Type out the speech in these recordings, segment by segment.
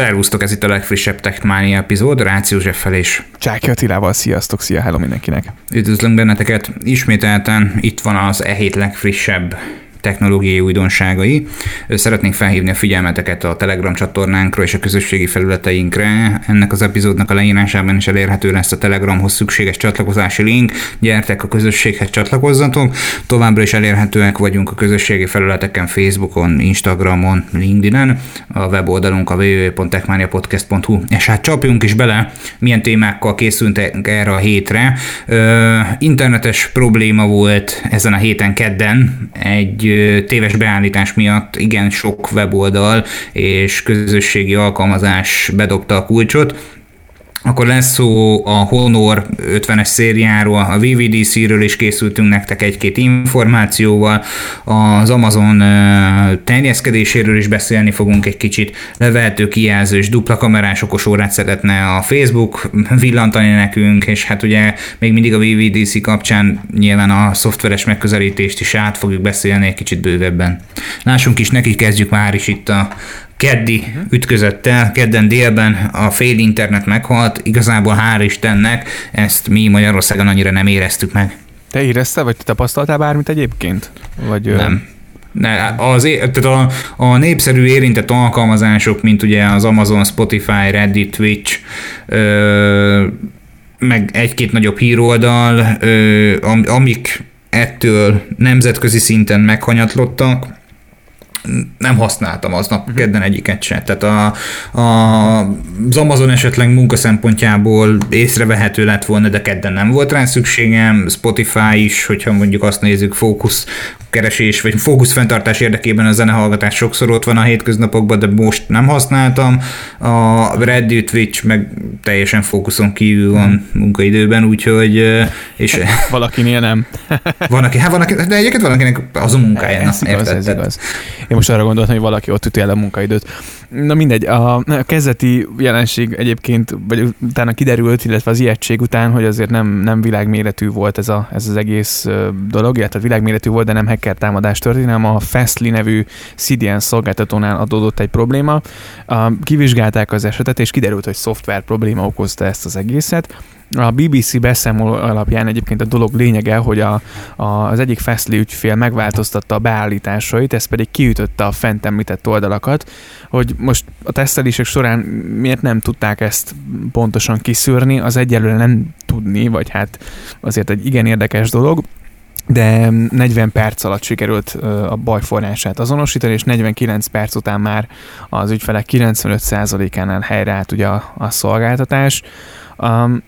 Szervusztok, ez itt a legfrissebb Techmania epizód, Rácz Józseffel és Csáki Attilával, sziasztok, szia, hello mindenkinek! Üdvözlünk benneteket, ismételten itt van az e hét legfrissebb technológiai újdonságai. Szeretnénk felhívni a figyelmeteket a Telegram csatornánkra és a közösségi felületeinkre. Ennek az epizódnak a leírásában is elérhető lesz a Telegramhoz szükséges csatlakozási link. Gyertek a közösséghez csatlakozzatok. Továbbra is elérhetőek vagyunk a közösségi felületeken, Facebookon, Instagramon, LinkedIn-en. A weboldalunk a www.techmaniapodcast.hu. És hát csapjunk is bele, milyen témákkal készültek erre a hétre. internetes probléma volt ezen a héten kedden. Egy téves beállítás miatt igen sok weboldal és közösségi alkalmazás bedobta a kulcsot, akkor lesz szó a Honor 50-es szériáról, a VVDC-ről is készültünk nektek egy-két információval, az Amazon terjeszkedéséről is beszélni fogunk egy kicsit, levehető kijelzős dupla kamerás okos órát szeretne a Facebook villantani nekünk, és hát ugye még mindig a VVDC kapcsán nyilván a szoftveres megközelítést is át fogjuk beszélni egy kicsit bővebben. Lássunk is neki, kezdjük már is itt a keddi ütközöttel, kedden délben a fél internet meghalt, igazából hál' Istennek ezt mi Magyarországon annyira nem éreztük meg. Te érezte, vagy te tapasztaltál bármit egyébként? Vagy, nem. Ne, az, tehát a, a népszerű érintett alkalmazások, mint ugye az Amazon, Spotify, Reddit, Twitch, ö, meg egy-két nagyobb híroldal, ö, amik ettől nemzetközi szinten meghanyatlottak, nem használtam aznap uh-huh. kedden egyiket se. Tehát a, a, az Amazon esetleg munka szempontjából észrevehető lett volna, de kedden nem volt rá szükségem. Spotify is, hogyha mondjuk azt nézzük, fókusz keresés vagy fókusz fenntartás érdekében a zenehallgatás sokszor ott van a hétköznapokban, de most nem használtam. A Reddit, Twitch meg teljesen fókuszon kívül van hmm. munkaidőben, úgyhogy... És Valakinél nem. van, aki, hát van, aki, de egyébként van, akinek az a munkája. Ez igaz, ez igaz. Én most arra gondoltam, hogy valaki ott üti el a munkaidőt. Na mindegy, a kezdeti jelenség egyébként, vagy utána kiderült, illetve az ijegység után, hogy azért nem, nem világméretű volt ez, a, ez az egész dolog, illetve világméretű volt, de nem hacker támadás történt, hanem a Fastly nevű CDN szolgáltatónál adódott egy probléma. Kivizsgálták az esetet, és kiderült, hogy szoftver probléma okozta ezt az egészet. A BBC beszámoló alapján egyébként a dolog lényege, hogy a, a, az egyik Fastly ügyfél megváltoztatta a beállításait, ez pedig kiütötte a fent említett oldalakat, hogy most a tesztelések során miért nem tudták ezt pontosan kiszűrni, az egyelőre nem tudni, vagy hát azért egy igen érdekes dolog de 40 perc alatt sikerült a baj forrását azonosítani, és 49 perc után már az ügyfelek 95%-ánál helyreállt ugye a, a szolgáltatás. Um,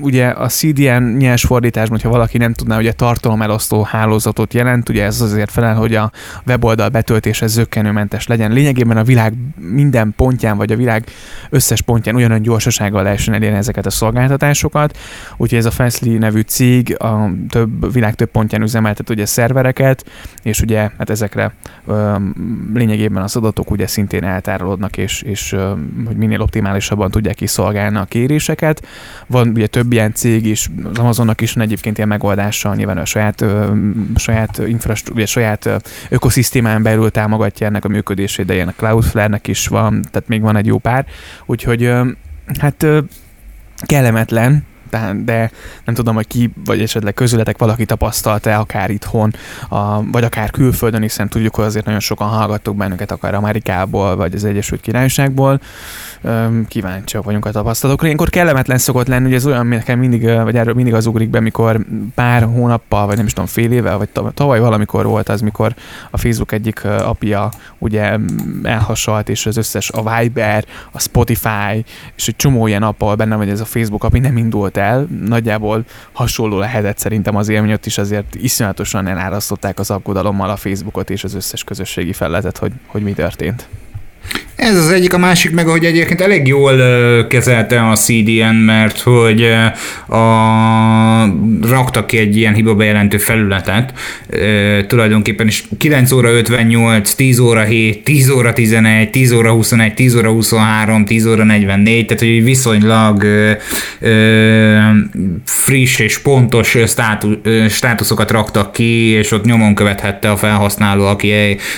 ugye a CDN nyers fordításban, hogyha valaki nem tudná, ugye tartalomelosztó hálózatot jelent, ugye ez azért felel, hogy a weboldal betöltése zöggenőmentes legyen. Lényegében a világ minden pontján, vagy a világ összes pontján ugyanolyan gyorsasággal lehessen elérni ezeket a szolgáltatásokat. Úgyhogy ez a Fastly nevű cég a több, világ több pontján üzemeltet ugye szervereket, és ugye hát ezekre ö, lényegében az adatok ugye szintén eltárolódnak, és, és ö, hogy minél optimálisabban tudják kiszolgálni a kéréseket. Van ugye több ilyen cég is, az Amazonnak is van egyébként ilyen megoldása, nyilván a saját, saját infrastruktúra, saját ökoszisztémán belül támogatja ennek a működését, de ilyen a Cloudflare-nek is van, tehát még van egy jó pár. Úgyhogy hát ö, kellemetlen, de nem tudom, hogy ki, vagy esetleg közületek valaki tapasztalta akár itthon, a, vagy akár külföldön, hiszen tudjuk, hogy azért nagyon sokan hallgattuk bennünket, akár Amerikából, vagy az Egyesült Királyságból. Kíváncsiak vagyunk a tapasztalatokra. Ilyenkor kellemetlen szokott lenni, hogy ez olyan, nekem mindig, vagy erről mindig az ugrik be, mikor pár hónappal, vagy nem is tudom, fél éve, vagy tavaly valamikor volt az, mikor a Facebook egyik apja ugye elhasalt, és az összes, a Viber, a Spotify, és egy csomó ilyen appal benne vagy ez a Facebook api nem indult el. Nagyjából hasonló lehetett szerintem az élmény, ott is azért iszonyatosan elárasztották az aggodalommal a Facebookot és az összes közösségi felletet, hogy, hogy mi történt. Ez az egyik, a másik meg, hogy egyébként elég jól kezelte a CDN, mert hogy a, raktak ki egy ilyen hiba bejelentő felületet, tulajdonképpen is 9 óra 58, 10 óra 7, 10 óra 11, 10 óra 21, 10 óra 23, 10 óra 44, tehát hogy viszonylag ö, ö, friss és pontos státu, státuszokat raktak ki, és ott nyomon követhette a felhasználó, aki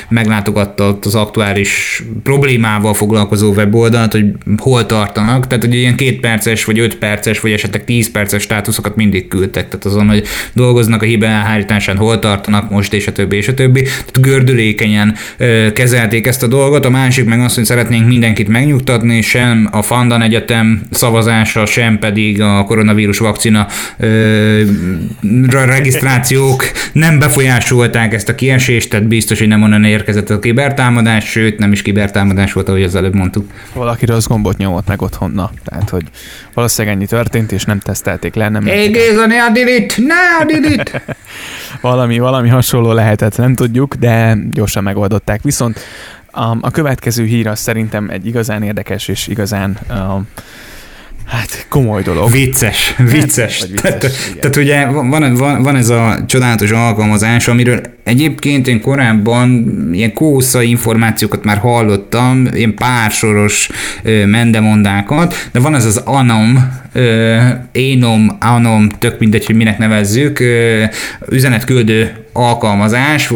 meglátogatta az aktuális problémát, problémával foglalkozó weboldalt, hogy hol tartanak, tehát hogy ilyen két perces, vagy öt perces, vagy esetleg tíz perces státuszokat mindig küldtek, tehát azon, hogy dolgoznak a hiba elhárításán, hol tartanak most, és a többi, és a többi. Tehát gördülékenyen ö, kezelték ezt a dolgot, a másik meg az, hogy szeretnénk mindenkit megnyugtatni, sem a Fandan Egyetem szavazása, sem pedig a koronavírus vakcina ö, regisztrációk nem befolyásolták ezt a kiesést, tehát biztos, hogy nem onnan érkezett a kibertámadás, sőt nem is kibertámadás volt, ahogy az előbb mondtuk. Valaki rossz gombot nyomott meg otthonna, tehát hogy valószínűleg ennyi történt, és nem tesztelték le, nem Géza, ne it! Ne it! valami, valami hasonló lehetett, nem tudjuk, de gyorsan megoldották. Viszont a, a következő hír az szerintem egy igazán érdekes és igazán uh, Hát komoly dolog. Vicces, vicces. Vagy vicces, tehát, igen. tehát ugye van, van, van ez a csodálatos alkalmazás, amiről egyébként én korábban ilyen kósza információkat már hallottam, ilyen pársoros mendemondákat, de van ez az Anom, ö, Anom, tök mindegy, hogy minek nevezzük, üzenetküldő alkalmazás,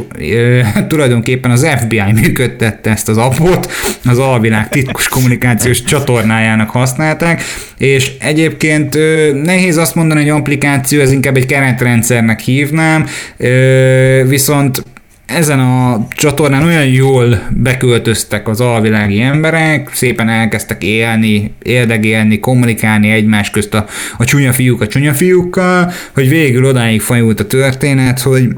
tulajdonképpen az FBI működtette ezt az appot, az alvilág titkos kommunikációs csatornájának használták, és egyébként nehéz azt mondani, hogy applikáció, ez inkább egy keretrendszernek hívnám, ö, viszont ezen a csatornán olyan jól beköltöztek az alvilági emberek, szépen elkezdtek élni, érdegélni, kommunikálni egymás közt a, a csúnya fiúk a csúnya fiúkkal, hogy végül odáig fajult a történet, hogy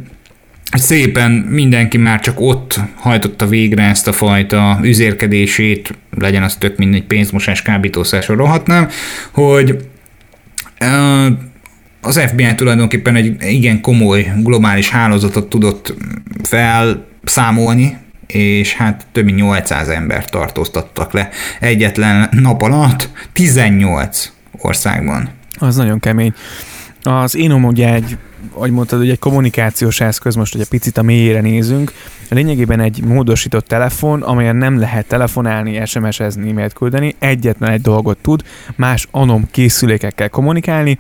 szépen mindenki már csak ott hajtotta végre ezt a fajta üzérkedését, legyen az tök mindegy pénzmosás, kábítószer sorolhatnám, hogy az FBI tulajdonképpen egy igen komoly globális hálózatot tudott felszámolni, és hát több mint 800 ember tartóztattak le egyetlen nap alatt 18 országban. Az nagyon kemény. Az Enom ugye egy, ahogy mondtad, ugye egy kommunikációs eszköz, most ugye picit a mélyére nézünk, lényegében egy módosított telefon, amelyen nem lehet telefonálni, SMS-ezni, e-mailt küldeni, egyetlen egy dolgot tud, más anom készülékekkel kommunikálni,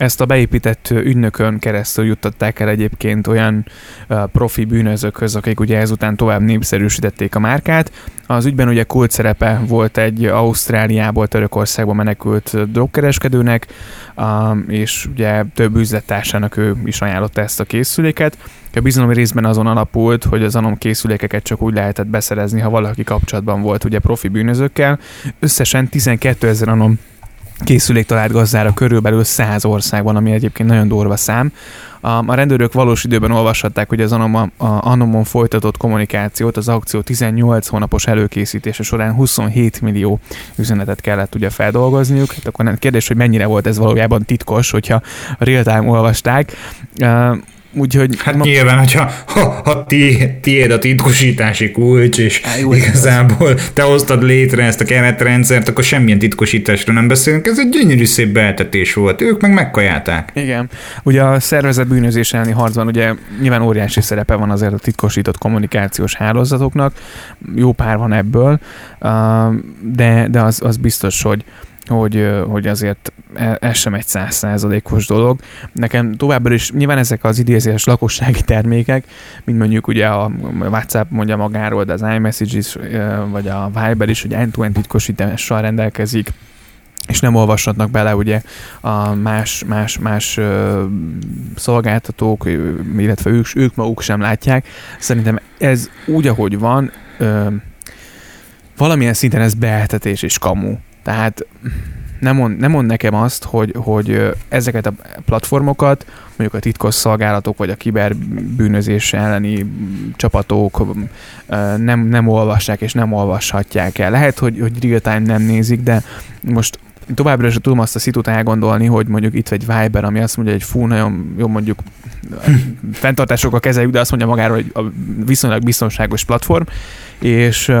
ezt a beépített ügynökön keresztül juttatták el egyébként olyan profi bűnözőkhöz, akik ugye ezután tovább népszerűsítették a márkát. Az ügyben ugye kult szerepe volt egy Ausztráliából, Törökországba menekült drogkereskedőnek, és ugye több üzlettársának ő is ajánlotta ezt a készüléket. A bizalom részben azon alapult, hogy az anom készülékeket csak úgy lehetett beszerezni, ha valaki kapcsolatban volt ugye profi bűnözőkkel. Összesen 12 ezer anom készülék talált gazdára körülbelül 100 országban, ami egyébként nagyon durva szám. A, rendőrök valós időben olvashatták, hogy az Anomon, folytatott kommunikációt az aukció 18 hónapos előkészítése során 27 millió üzenetet kellett ugye feldolgozniuk. Hát akkor nem kérdés, hogy mennyire volt ez valójában titkos, hogyha real-time olvasták. Úgyhogy hát ma... nyilván, hogyha ha, ha ti, tiéd a titkosítási kulcs, és Á, jó, igazából te hoztad létre ezt a keretrendszert, akkor semmilyen titkosításról nem beszélünk. Ez egy gyönyörű szép beltetés volt. Ők meg megkajálták. Igen. Ugye a szervezet bűnözés elleni harcban ugye nyilván óriási szerepe van azért a titkosított kommunikációs hálózatoknak. Jó pár van ebből, de, de az, az biztos, hogy, hogy, hogy azért e, ez sem egy százszázalékos dolog. Nekem továbbra is nyilván ezek az idézés lakossági termékek, mint mondjuk ugye a WhatsApp mondja magáról, de az iMessages vagy a Viber is, hogy end-to-end titkosítással rendelkezik, és nem olvashatnak bele ugye a más, más, más ö, szolgáltatók, illetve ők, ők maguk sem látják. Szerintem ez úgy, ahogy van, ö, valamilyen szinten ez beeltetés és kamu. Tehát nem mond, nem mond nekem azt, hogy, hogy ezeket a platformokat, mondjuk a titkos szolgálatok, vagy a kiberbűnözés elleni csapatok nem, nem olvassák és nem olvashatják el. Lehet, hogy, hogy real-time nem nézik, de most továbbra is tudom azt a szitut elgondolni, hogy mondjuk itt egy Viber, ami azt mondja, hogy fú, nagyon jó mondjuk fenntartásokkal kezeljük, de azt mondja magáról, hogy a viszonylag biztonságos platform, és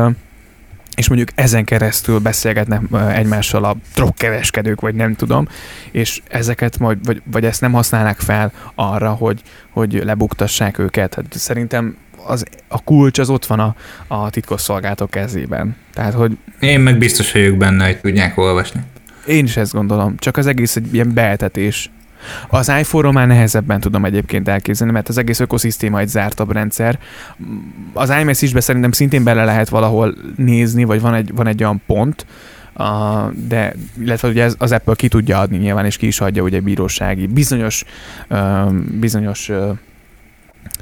és mondjuk ezen keresztül beszélgetnek egymással a drogkereskedők, vagy nem tudom, és ezeket majd, vagy, vagy ezt nem használnak fel arra, hogy, hogy lebuktassák őket. Hát szerintem az, a kulcs az ott van a, a titkosszolgálatok kezében. Tehát, hogy... Én meg biztos vagyok benne, hogy tudják olvasni. Én is ezt gondolom, csak az egész egy ilyen beeltetés. Az iPhone-ról már nehezebben tudom egyébként elképzelni, mert az egész ökoszisztéma egy zártabb rendszer. Az iMessage-be szerintem szintén bele lehet valahol nézni, vagy van egy, van egy olyan pont, Uh, de illetve ugye ez, az Apple ki tudja adni nyilván, és ki is adja ugye bírósági bizonyos, uh, bizonyos uh,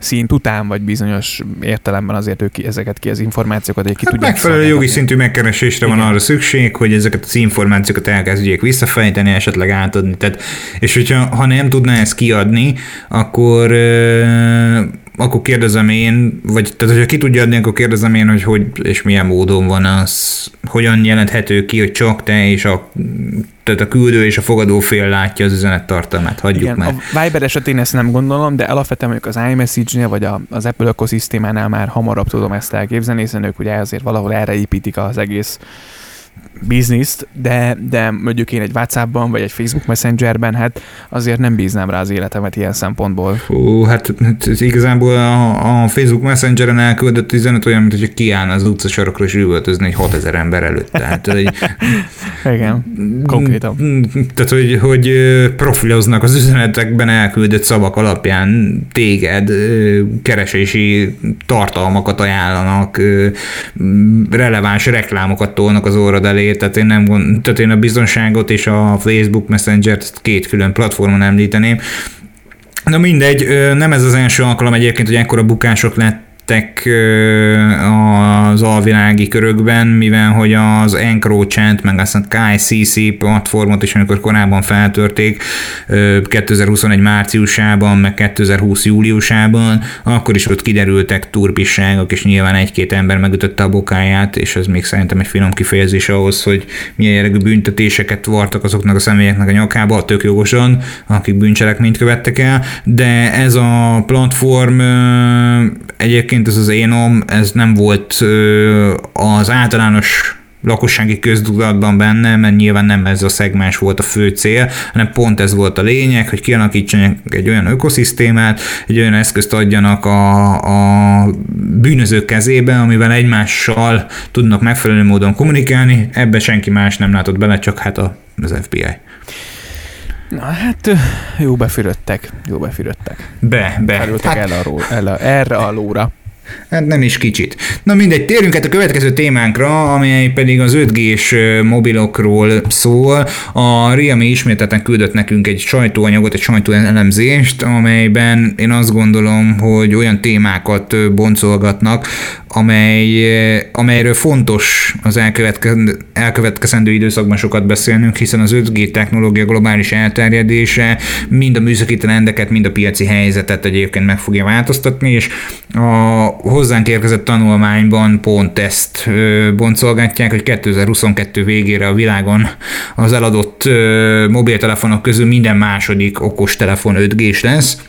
szint után, vagy bizonyos értelemben azért ők ezeket ki az információkat, hogy ki hát tudják Megfelelő jogi szintű megkeresésre Igen. van arra szükség, hogy ezeket az információkat elkezdjék visszafejteni, esetleg átadni. Tehát, és hogyha ha nem tudná ezt kiadni, akkor akkor kérdezem én, vagy tehát hogyha ki tudja adni, akkor kérdezem én, hogy hogy és milyen módon van az, hogyan jelenthető ki, hogy csak te és a tehát a küldő és a fogadó fél látja az üzenet tartalmát, hagyjuk Igen, meg. A Viber esetén ezt nem gondolom, de alapvetően mondjuk az iMessage-nél vagy az Apple ökoszisztémánál már hamarabb tudom ezt elképzelni, hiszen ők ugye azért valahol erre építik az egész bizniszt, de, de mondjuk én egy WhatsAppban, vagy egy Facebook Messengerben, hát azért nem bíznám rá az életemet ilyen szempontból. Fú, hát, hát igazából a, a Facebook Messengeren elküldött üzenet olyan, mint hogy kiállna az utcasarokra és üvöltözni egy 6000 ember előtt. Tehát, hogy, Igen, konkrétan. Tehát, hogy, hogy profiloznak az üzenetekben elküldött szavak alapján téged, keresési tartalmakat ajánlanak, releváns reklámokat tolnak az orrad elé, tehát én, nem tehát én a biztonságot és a Facebook Messenger-t két külön platformon említeném. Na mindegy, nem ez az első alkalom egyébként, hogy ekkora bukások lett lettek az alvilági körökben, mivel hogy az EncroChat, meg azt a KCC platformot is, amikor korábban feltörték 2021 márciusában, meg 2020 júliusában, akkor is ott kiderültek turpisságok, és nyilván egy-két ember megütötte a bokáját, és ez még szerintem egy finom kifejezés ahhoz, hogy milyen jellegű büntetéseket vartak azoknak a személyeknek a nyakába, tök jogosan, akik bűncselekményt követtek el, de ez a platform egyébként egyébként ez az énom, ez nem volt az általános lakossági köztudatban benne, mert nyilván nem ez a szegmens volt a fő cél, hanem pont ez volt a lényeg, hogy kialakítsanak egy olyan ökoszisztémát, egy olyan eszközt adjanak a, a bűnözők kezébe, amivel egymással tudnak megfelelő módon kommunikálni, ebbe senki más nem látott bele, csak hát az FBI. Na hát, jó befürödtek, jó befürödtek. Be, be. hát... el a, el a, erre a lóra. Hát nem is kicsit. Na mindegy, térjünk hát a következő témánkra, amely pedig az 5G-s mobilokról szól. A Riami ismételten küldött nekünk egy sajtóanyagot, egy sajtóelemzést, amelyben én azt gondolom, hogy olyan témákat boncolgatnak, amely, amelyről fontos az elkövetkezendő időszakban sokat beszélnünk, hiszen az 5G technológia globális elterjedése mind a műszaki trendeket, mind a piaci helyzetet egyébként meg fogja változtatni, és a hozzánk érkezett tanulmányban pont ezt boncolgatják, hogy 2022 végére a világon az eladott mobiltelefonok közül minden második okostelefon 5G-s lesz,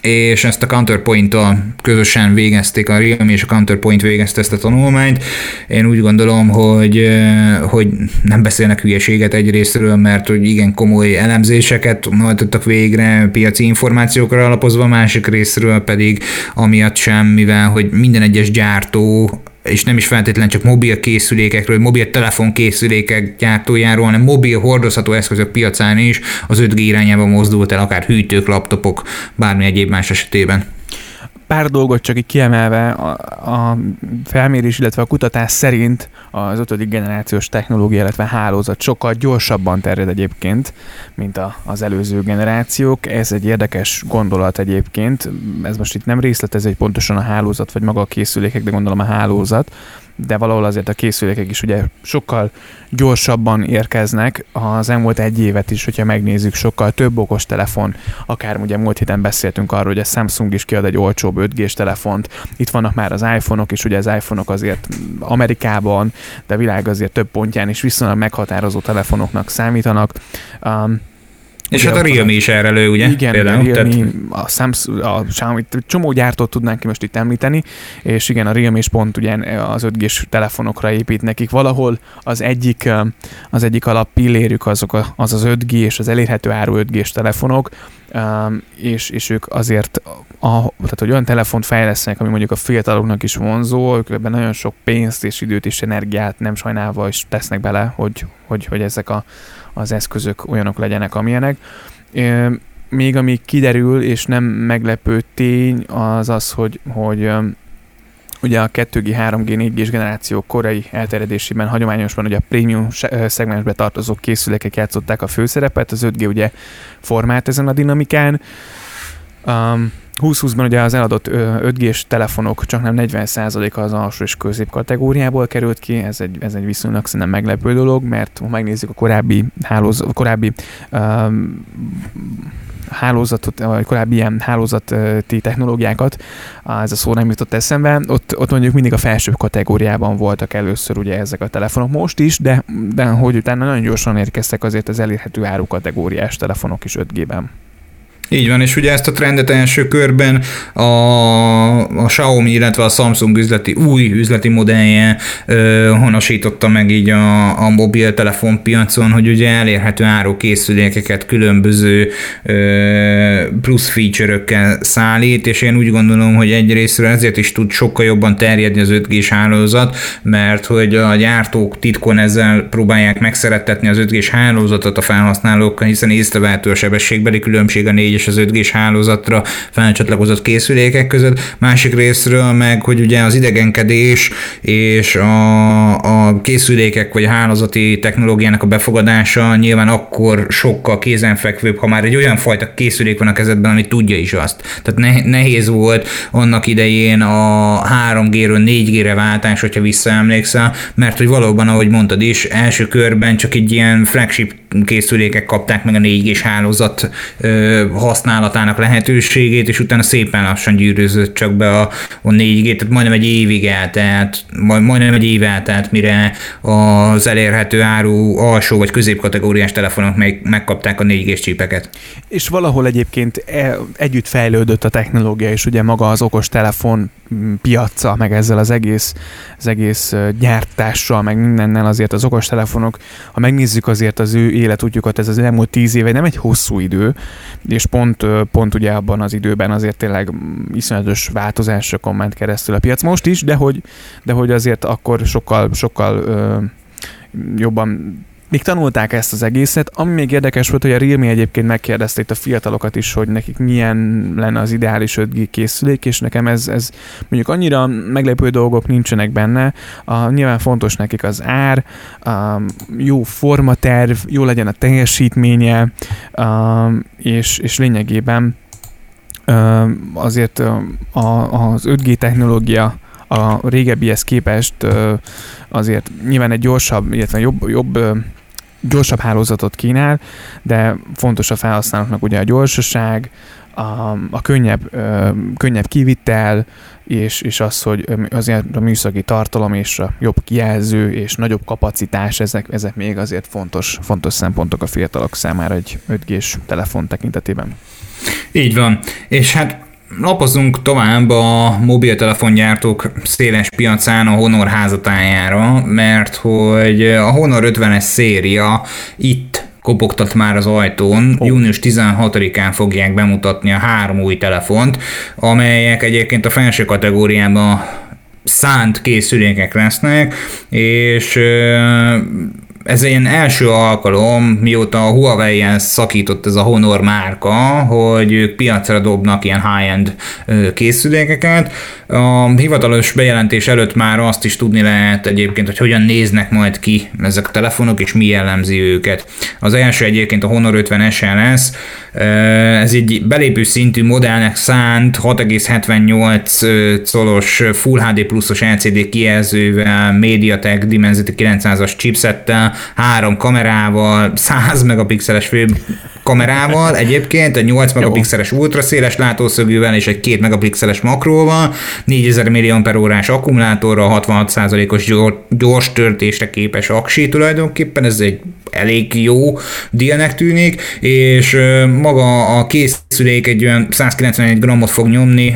és ezt a Counterpoint-tal közösen végezték, a Realme és a Counterpoint végezte ezt a tanulmányt. Én úgy gondolom, hogy, hogy nem beszélnek hülyeséget egyrésztről, mert hogy igen komoly elemzéseket hajtottak végre, piaci információkra alapozva, másik részről pedig amiatt sem, mivel hogy minden egyes gyártó és nem is feltétlenül csak mobil készülékekről, mobil telefonkészülékek gyártójáról, hanem mobil hordozható eszközök piacán is az 5G irányába mozdult el, akár hűtők, laptopok, bármi egyéb más esetében. Pár dolgot csak így kiemelve, a, a felmérés, illetve a kutatás szerint az ötödik generációs technológia, illetve hálózat sokkal gyorsabban terjed egyébként, mint a, az előző generációk. Ez egy érdekes gondolat egyébként. Ez most itt nem részletez, hogy pontosan a hálózat, vagy maga a készülékek, de gondolom a hálózat de valahol azért a készülékek is ugye sokkal gyorsabban érkeznek. Az elmúlt egy évet is, hogyha megnézzük, sokkal több okos telefon, akár ugye múlt héten beszéltünk arról, hogy a Samsung is kiad egy olcsóbb 5G-s telefont, itt vannak már az iPhone-ok is, ugye az iPhone-ok azért Amerikában, de világ azért több pontján is viszonylag meghatározó telefonoknak számítanak. Um, és hát a Realme is erre lő, ugye? Igen, Például, a Realme, tehát... a Samsung, a Xiaomi, csomó gyártót tudnánk most itt említeni, és igen, a Realme is pont ugye az 5G-s telefonokra épít nekik. Valahol az egyik, az egyik alap pillérük azok a, az az 5G és az elérhető áru 5G-s telefonok, és, és ők azért, a, tehát hogy olyan telefont fejlesztenek, ami mondjuk a fiataloknak is vonzó, ők ebben nagyon sok pénzt és időt és energiát nem sajnálva is tesznek bele, hogy, hogy, hogy ezek a, az eszközök olyanok legyenek, amilyenek. Még ami kiderül, és nem meglepő tény, az az, hogy, hogy ugye a 2G, 3G, 4G generáció korai elterjedésében hagyományosan ugye a prémium szegmensbe tartozó készülékek játszották a főszerepet, az 5G ugye formált ezen a dinamikán. Um, 2020-ban ugye az eladott 5G-s telefonok csak nem 40%-a az alsó és közép kategóriából került ki, ez egy, ez egy viszonylag szerintem meglepő dolog, mert ha megnézzük a korábbi hálóz, korábbi um, hálózatot, vagy korábbi ilyen hálózati technológiákat, ez a szó nem jutott eszembe, ott, ott mondjuk mindig a felső kategóriában voltak először ugye ezek a telefonok. Most is, de, de hogy utána nagyon gyorsan érkeztek azért az elérhető áru kategóriás telefonok is 5G-ben. Így van, és ugye ezt a trendet első körben a, a Xiaomi, illetve a Samsung üzleti, új üzleti modellje ö, honosította meg így a, a mobiltelefon piacon, hogy ugye elérhető áru készülékeket különböző ö, plusz feature-ökkel szállít, és én úgy gondolom, hogy egyrésztről ezért is tud sokkal jobban terjedni az 5G-s hálózat, mert hogy a gyártók titkon ezzel próbálják megszerettetni az 5G-s hálózatot a felhasználókkal, hiszen észrevehető a sebességbeli különbség a 4 és az 5G-s hálózatra felcsatlakozott készülékek között, másik részről meg, hogy ugye az idegenkedés és a, a készülékek vagy a hálózati technológiának a befogadása nyilván akkor sokkal kézenfekvőbb, ha már egy olyan fajta készülék van a kezedben, ami tudja is azt. Tehát nehéz volt annak idején a 3G-ről 4G-re váltás, hogyha visszaemlékszel, mert hogy valóban, ahogy mondtad is, első körben csak egy ilyen flagship készülékek kapták meg a 4G-s hálózat használatának lehetőségét, és utána szépen lassan gyűrűzött csak be a, a 4G, tehát majdnem egy évig eltelt, majd, majdnem egy év eltelt, mire az elérhető áru alsó vagy középkategóriás telefonok meg, megkapták a 4G-s csípeket. És valahol egyébként e, együtt fejlődött a technológia, és ugye maga az okos telefon piaca, meg ezzel az egész, az egész gyártással, meg mindennel azért az okostelefonok, ha megnézzük azért az ő életútjukat, ez az elmúlt tíz éve nem egy hosszú idő, és pont, pont ugye abban az időben azért tényleg iszonyatos változásokon ment keresztül a piac. Most is, de hogy, de hogy azért akkor sokkal, sokkal jobban még tanulták ezt az egészet. Ami még érdekes volt, hogy a Realme egyébként megkérdezte itt a fiatalokat is, hogy nekik milyen lenne az ideális 5G készülék, és nekem ez, ez mondjuk annyira meglepő dolgok nincsenek benne. A, nyilván fontos nekik az ár, a, jó formaterv, jó legyen a teljesítménye, a, és, és lényegében azért az 5G technológia a régebbihez képest azért nyilván egy gyorsabb, illetve jobb, jobb gyorsabb hálózatot kínál, de fontos a felhasználóknak ugye a gyorsaság, a, a könnyebb, könnyebb kivitel, és, és az, hogy azért a műszaki tartalom és a jobb kijelző és nagyobb kapacitás, ezek, ezek még azért fontos, fontos szempontok a fiatalok számára egy 5G-s telefon tekintetében. Így van. És hát lapozunk tovább a mobiltelefongyártók széles piacán a Honor házatájára, mert hogy a Honor 50-es széria itt kopogtat már az ajtón. Oh. Június 16-án fogják bemutatni a három új telefont, amelyek egyébként a felső kategóriában szánt készülékek lesznek, és ez ilyen első alkalom, mióta a Huawei-en szakított ez a Honor márka, hogy ők piacra dobnak ilyen high-end készülékeket. A hivatalos bejelentés előtt már azt is tudni lehet egyébként, hogy hogyan néznek majd ki ezek a telefonok, és mi jellemzi őket. Az első egyébként a Honor 50 SL lesz, ez egy belépő szintű modellnek szánt 6,78 colos Full HD pluszos LCD kijelzővel, MediaTek Dimensity 900-as chipsettel, három kamerával, 100 megapixeles fő kamerával, egyébként egy 8 megapixeles ultraszéles látószögűvel és egy 2 megapixeles makróval, 4000 mAh akkumulátorral, 66%-os gyors töltésre képes aksi. Tulajdonképpen, ez egy elég jó dílnek tűnik, és maga a készülék egy olyan 191 grammot fog nyomni,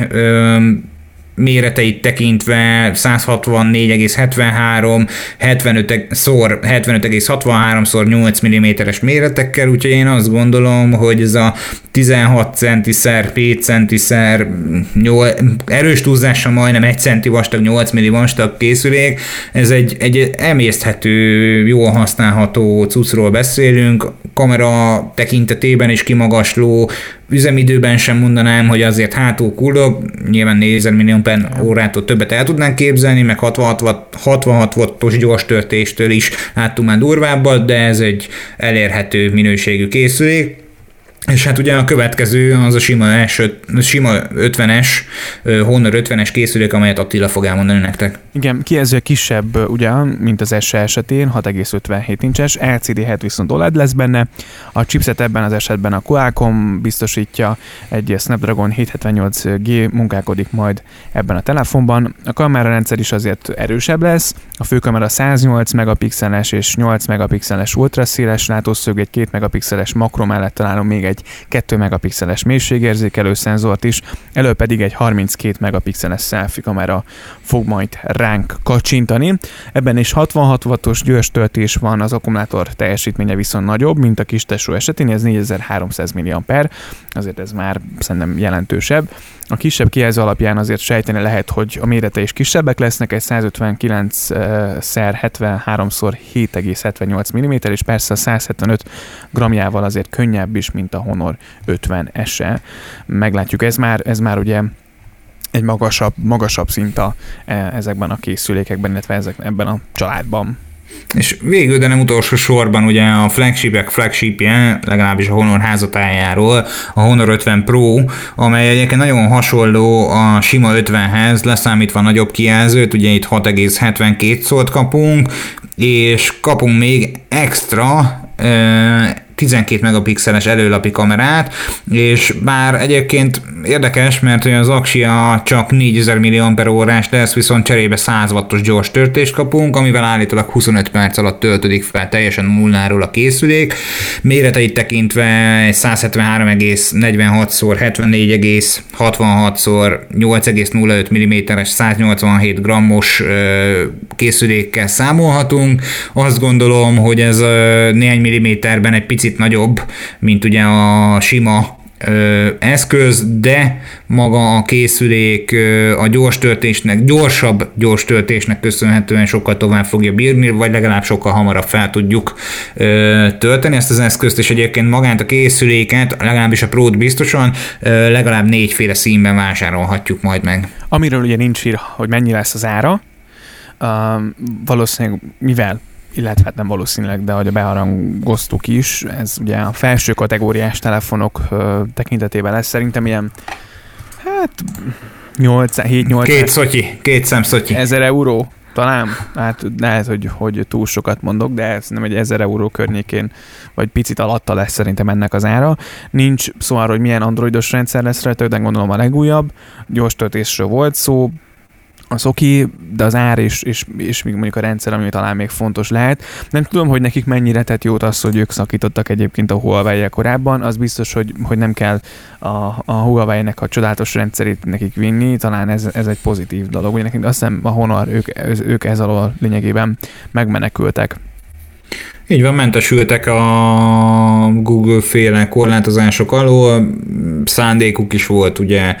méreteit tekintve 164,73, 75 szor 75,63 szor 8 mm-es méretekkel, úgyhogy én azt gondolom, hogy ez a 16 centiszer, 7 centiszer, 8, erős túlzással majdnem 1 centi vastag, 8 mm vastag készülék, ez egy, egy emészthető, jól használható cuccról beszélünk, kamera tekintetében is kimagasló, üzemidőben sem mondanám, hogy azért hátul kullog, nyilván 4000 millió per órától többet el tudnánk képzelni, meg 66, 66 wattos gyors törtéstől is láttunk már durvábbat, de ez egy elérhető minőségű készülék. És hát ugye a következő az a sima, S, sima 50-es, Honor 50-es készülék, amelyet Attila fog elmondani nektek. Igen, kijelző kisebb, ugye, mint az SE esetén, 6,57 incses, LCD 7 viszont OLED lesz benne. A chipset ebben az esetben a Qualcomm biztosítja, egy Snapdragon 778G munkálkodik majd ebben a telefonban. A kamerarendszer is azért erősebb lesz, a főkamera 108 megapixeles és 8 megapixeles ultraszéles látószög, egy 2 megapixeles makro mellett találom még egy 2 megapixeles mélységérzékelő szenzort is, elő pedig egy 32 megapixeles selfie kamera fog majd ránk kacsintani. Ebben is 66 wattos gyors töltés van, az akkumulátor teljesítménye viszont nagyobb, mint a kis tesó esetén, ez 4300 mAh, azért ez már szerintem jelentősebb. A kisebb kijelző alapján azért sejteni lehet, hogy a mérete is kisebbek lesznek, egy 159 x 73 x 7,78 mm, és persze a 175 gramjával azért könnyebb is, mint a Honor 50 SE. Meglátjuk, ez már, ez már ugye egy magasabb, magasabb szint a, e, ezekben a készülékekben, illetve ezek, ebben a családban. És végül, de nem utolsó sorban ugye a flagshipek flagshipje, legalábbis a Honor házatájáról, a Honor 50 Pro, amely egyébként nagyon hasonló a sima 50-hez, leszámítva nagyobb kijelzőt, ugye itt 6,72 szót kapunk, és kapunk még extra 12 megapixeles előlapi kamerát, és bár egyébként érdekes, mert az Axia csak 4000 mAh lesz, viszont cserébe 100 wattos gyors törtést kapunk, amivel állítólag 25 perc alatt töltődik fel teljesen nullnáról a készülék. Méreteit tekintve 173,46 x 74,66 x 8,05 mm-es 187 grammos készülékkel számolhatunk. Azt gondolom, hogy ez néhány milliméterben egy picit nagyobb, mint ugye a sima eszköz, de maga a készülék a gyors töltésnek, gyorsabb gyors töltésnek köszönhetően sokkal tovább fogja bírni, vagy legalább sokkal hamarabb fel tudjuk tölteni ezt az eszközt, és egyébként magát a készüléket, legalábbis a Pro-t biztosan legalább négyféle színben vásárolhatjuk majd meg. Amiről ugye nincs ír, hogy mennyi lesz az ára, uh, valószínűleg mivel illetve hát nem valószínűleg, de hogy a beharangoztuk is, ez ugye a felső kategóriás telefonok tekintetében lesz szerintem ilyen, hát 7-8 Két szotyi, két szem szotyi. Ezer euró talán, hát lehet, hogy, hogy túl sokat mondok, de ez nem egy 1000 euró környékén, vagy picit alatta lesz szerintem ennek az ára. Nincs szó arról, hogy milyen androidos rendszer lesz rajta, de gondolom a legújabb. Gyors töltésről volt szó, az oké, de az ár és, és, és még mondjuk a rendszer, ami talán még fontos lehet. Nem tudom, hogy nekik mennyire tett jót az, hogy ők szakítottak egyébként a huawei korábban, az biztos, hogy, hogy nem kell a, a Huawei-nek a csodálatos rendszerét nekik vinni, talán ez, ez egy pozitív dolog. Ugye nekik azt hiszem a Honor, ők, ők ez alól lényegében megmenekültek. Így van, mentesültek a Google féle korlátozások alól, szándékuk is volt ugye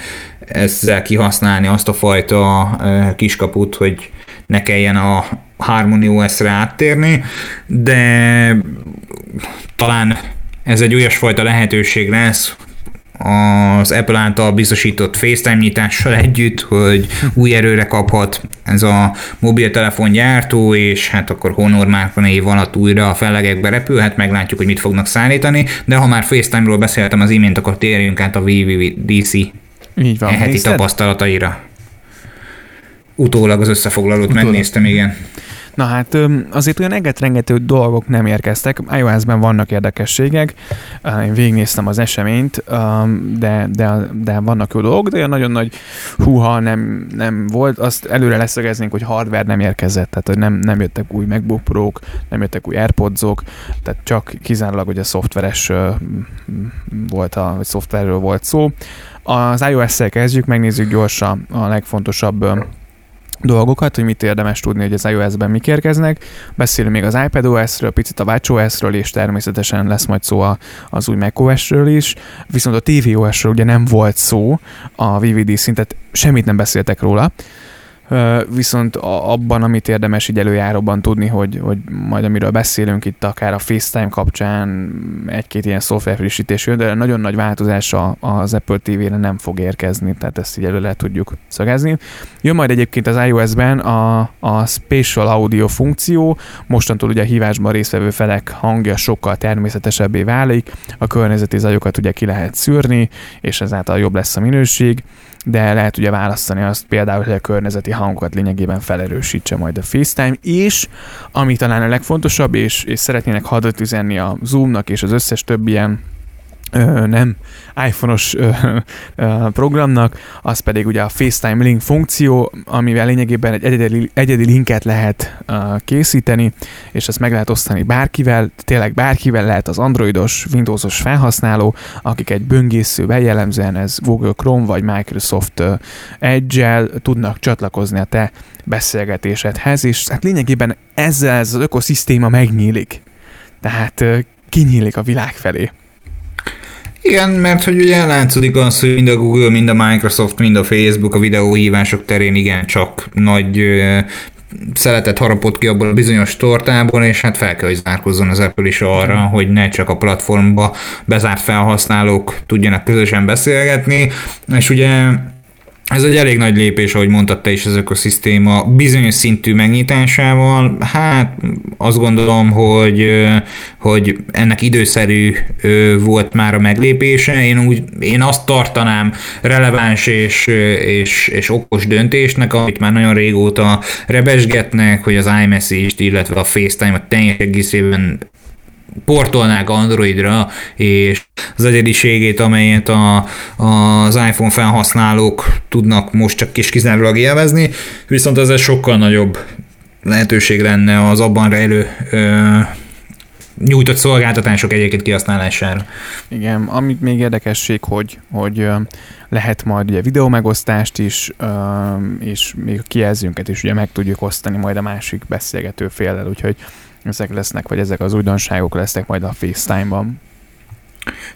ezzel kihasználni azt a fajta kiskaput, hogy ne kelljen a Harmony OS-re áttérni, de talán ez egy olyasfajta lehetőség lesz, az Apple által biztosított FaceTime nyitással együtt, hogy új erőre kaphat ez a mobiltelefon gyártó, és hát akkor Honor márka név alatt újra a fellegekbe repülhet, meglátjuk, hogy mit fognak szállítani, de ha már FaceTime-ról beszéltem az imént, akkor térjünk át a VVDC így van. heti tapasztalataira. Utólag az összefoglalót Utólag. megnéztem, igen. Na hát azért olyan egetrengető dolgok nem érkeztek. iOS-ben vannak érdekességek. Én végignéztem az eseményt, de, de, de vannak jó dolgok, de olyan nagyon nagy húha nem, nem volt. Azt előre leszögeznénk, hogy hardware nem érkezett, tehát hogy nem, nem jöttek új MacBook pro nem jöttek új AirPods-ok, tehát csak kizárólag hogy a szoftveres volt, a, vagy szoftverről volt szó. Az iOS-szel kezdjük, megnézzük gyorsan a legfontosabb dolgokat, hogy mit érdemes tudni, hogy az iOS-ben mik érkeznek. Beszélünk még az iPadOS-ről, picit a WatchOS-ről, és természetesen lesz majd szó az új macOS-ről is. Viszont a tvOS-ről ugye nem volt szó a VVD szintet, semmit nem beszéltek róla viszont abban, amit érdemes így előjáróban tudni, hogy, hogy majd amiről beszélünk itt akár a FaceTime kapcsán egy-két ilyen szoftver frissítés jön, de nagyon nagy változás az Apple TV-re nem fog érkezni, tehát ezt így előre tudjuk szögezni. Jön majd egyébként az iOS-ben a, a Spatial Audio funkció, mostantól ugye a hívásban résztvevő felek hangja sokkal természetesebbé válik, a környezeti zajokat ugye ki lehet szűrni, és ezáltal jobb lesz a minőség de lehet ugye választani azt például, hogy a környezeti hangokat lényegében felerősítse majd a FaceTime, és ami talán a legfontosabb, és, és szeretnének hadat üzenni a Zoomnak és az összes többi ilyen ö, nem iPhone-os ö, ö, programnak, az pedig ugye a FaceTime link funkció, amivel lényegében egy egyedi, egyedi linket lehet ö, készíteni, és ezt meg lehet osztani bárkivel, tényleg bárkivel lehet az androidos, Windowsos felhasználó, akik egy böngészővel jellemzően ez Google Chrome vagy Microsoft Edge-el tudnak csatlakozni a te beszélgetésedhez, és hát lényegében ezzel ez az ökoszisztéma megnyílik. Tehát kinyílik a világ felé. Igen, mert hogy ugye látszódik az, hogy mind a Google, mind a Microsoft, mind a Facebook a videóhívások terén igen csak nagy szeletet harapott ki abból a bizonyos tortából, és hát fel kell, hogy zárkozzon az Apple is arra, hogy ne csak a platformba bezárt felhasználók tudjanak közösen beszélgetni, és ugye ez egy elég nagy lépés, ahogy mondtad te is az ökoszisztéma bizonyos szintű megnyitásával. Hát azt gondolom, hogy, hogy ennek időszerű volt már a meglépése. Én, úgy, én azt tartanám releváns és, és, és okos döntésnek, amit már nagyon régóta rebesgetnek, hogy az iMessage-t, illetve a FaceTime a teljes egészében portolnák Androidra, és az egyediségét, amelyet a, az iPhone felhasználók tudnak most csak kis kizárólag élvezni, viszont ez egy sokkal nagyobb lehetőség lenne az abban rejlő ö, nyújtott szolgáltatások egyébként kihasználására. Igen, amit még érdekesség, hogy, hogy lehet majd ugye videó megosztást is, és még a kijelzőnket is ugye meg tudjuk osztani majd a másik beszélgető féllel, úgyhogy ezek lesznek, vagy ezek az újdonságok lesznek majd a FaceTime-ban.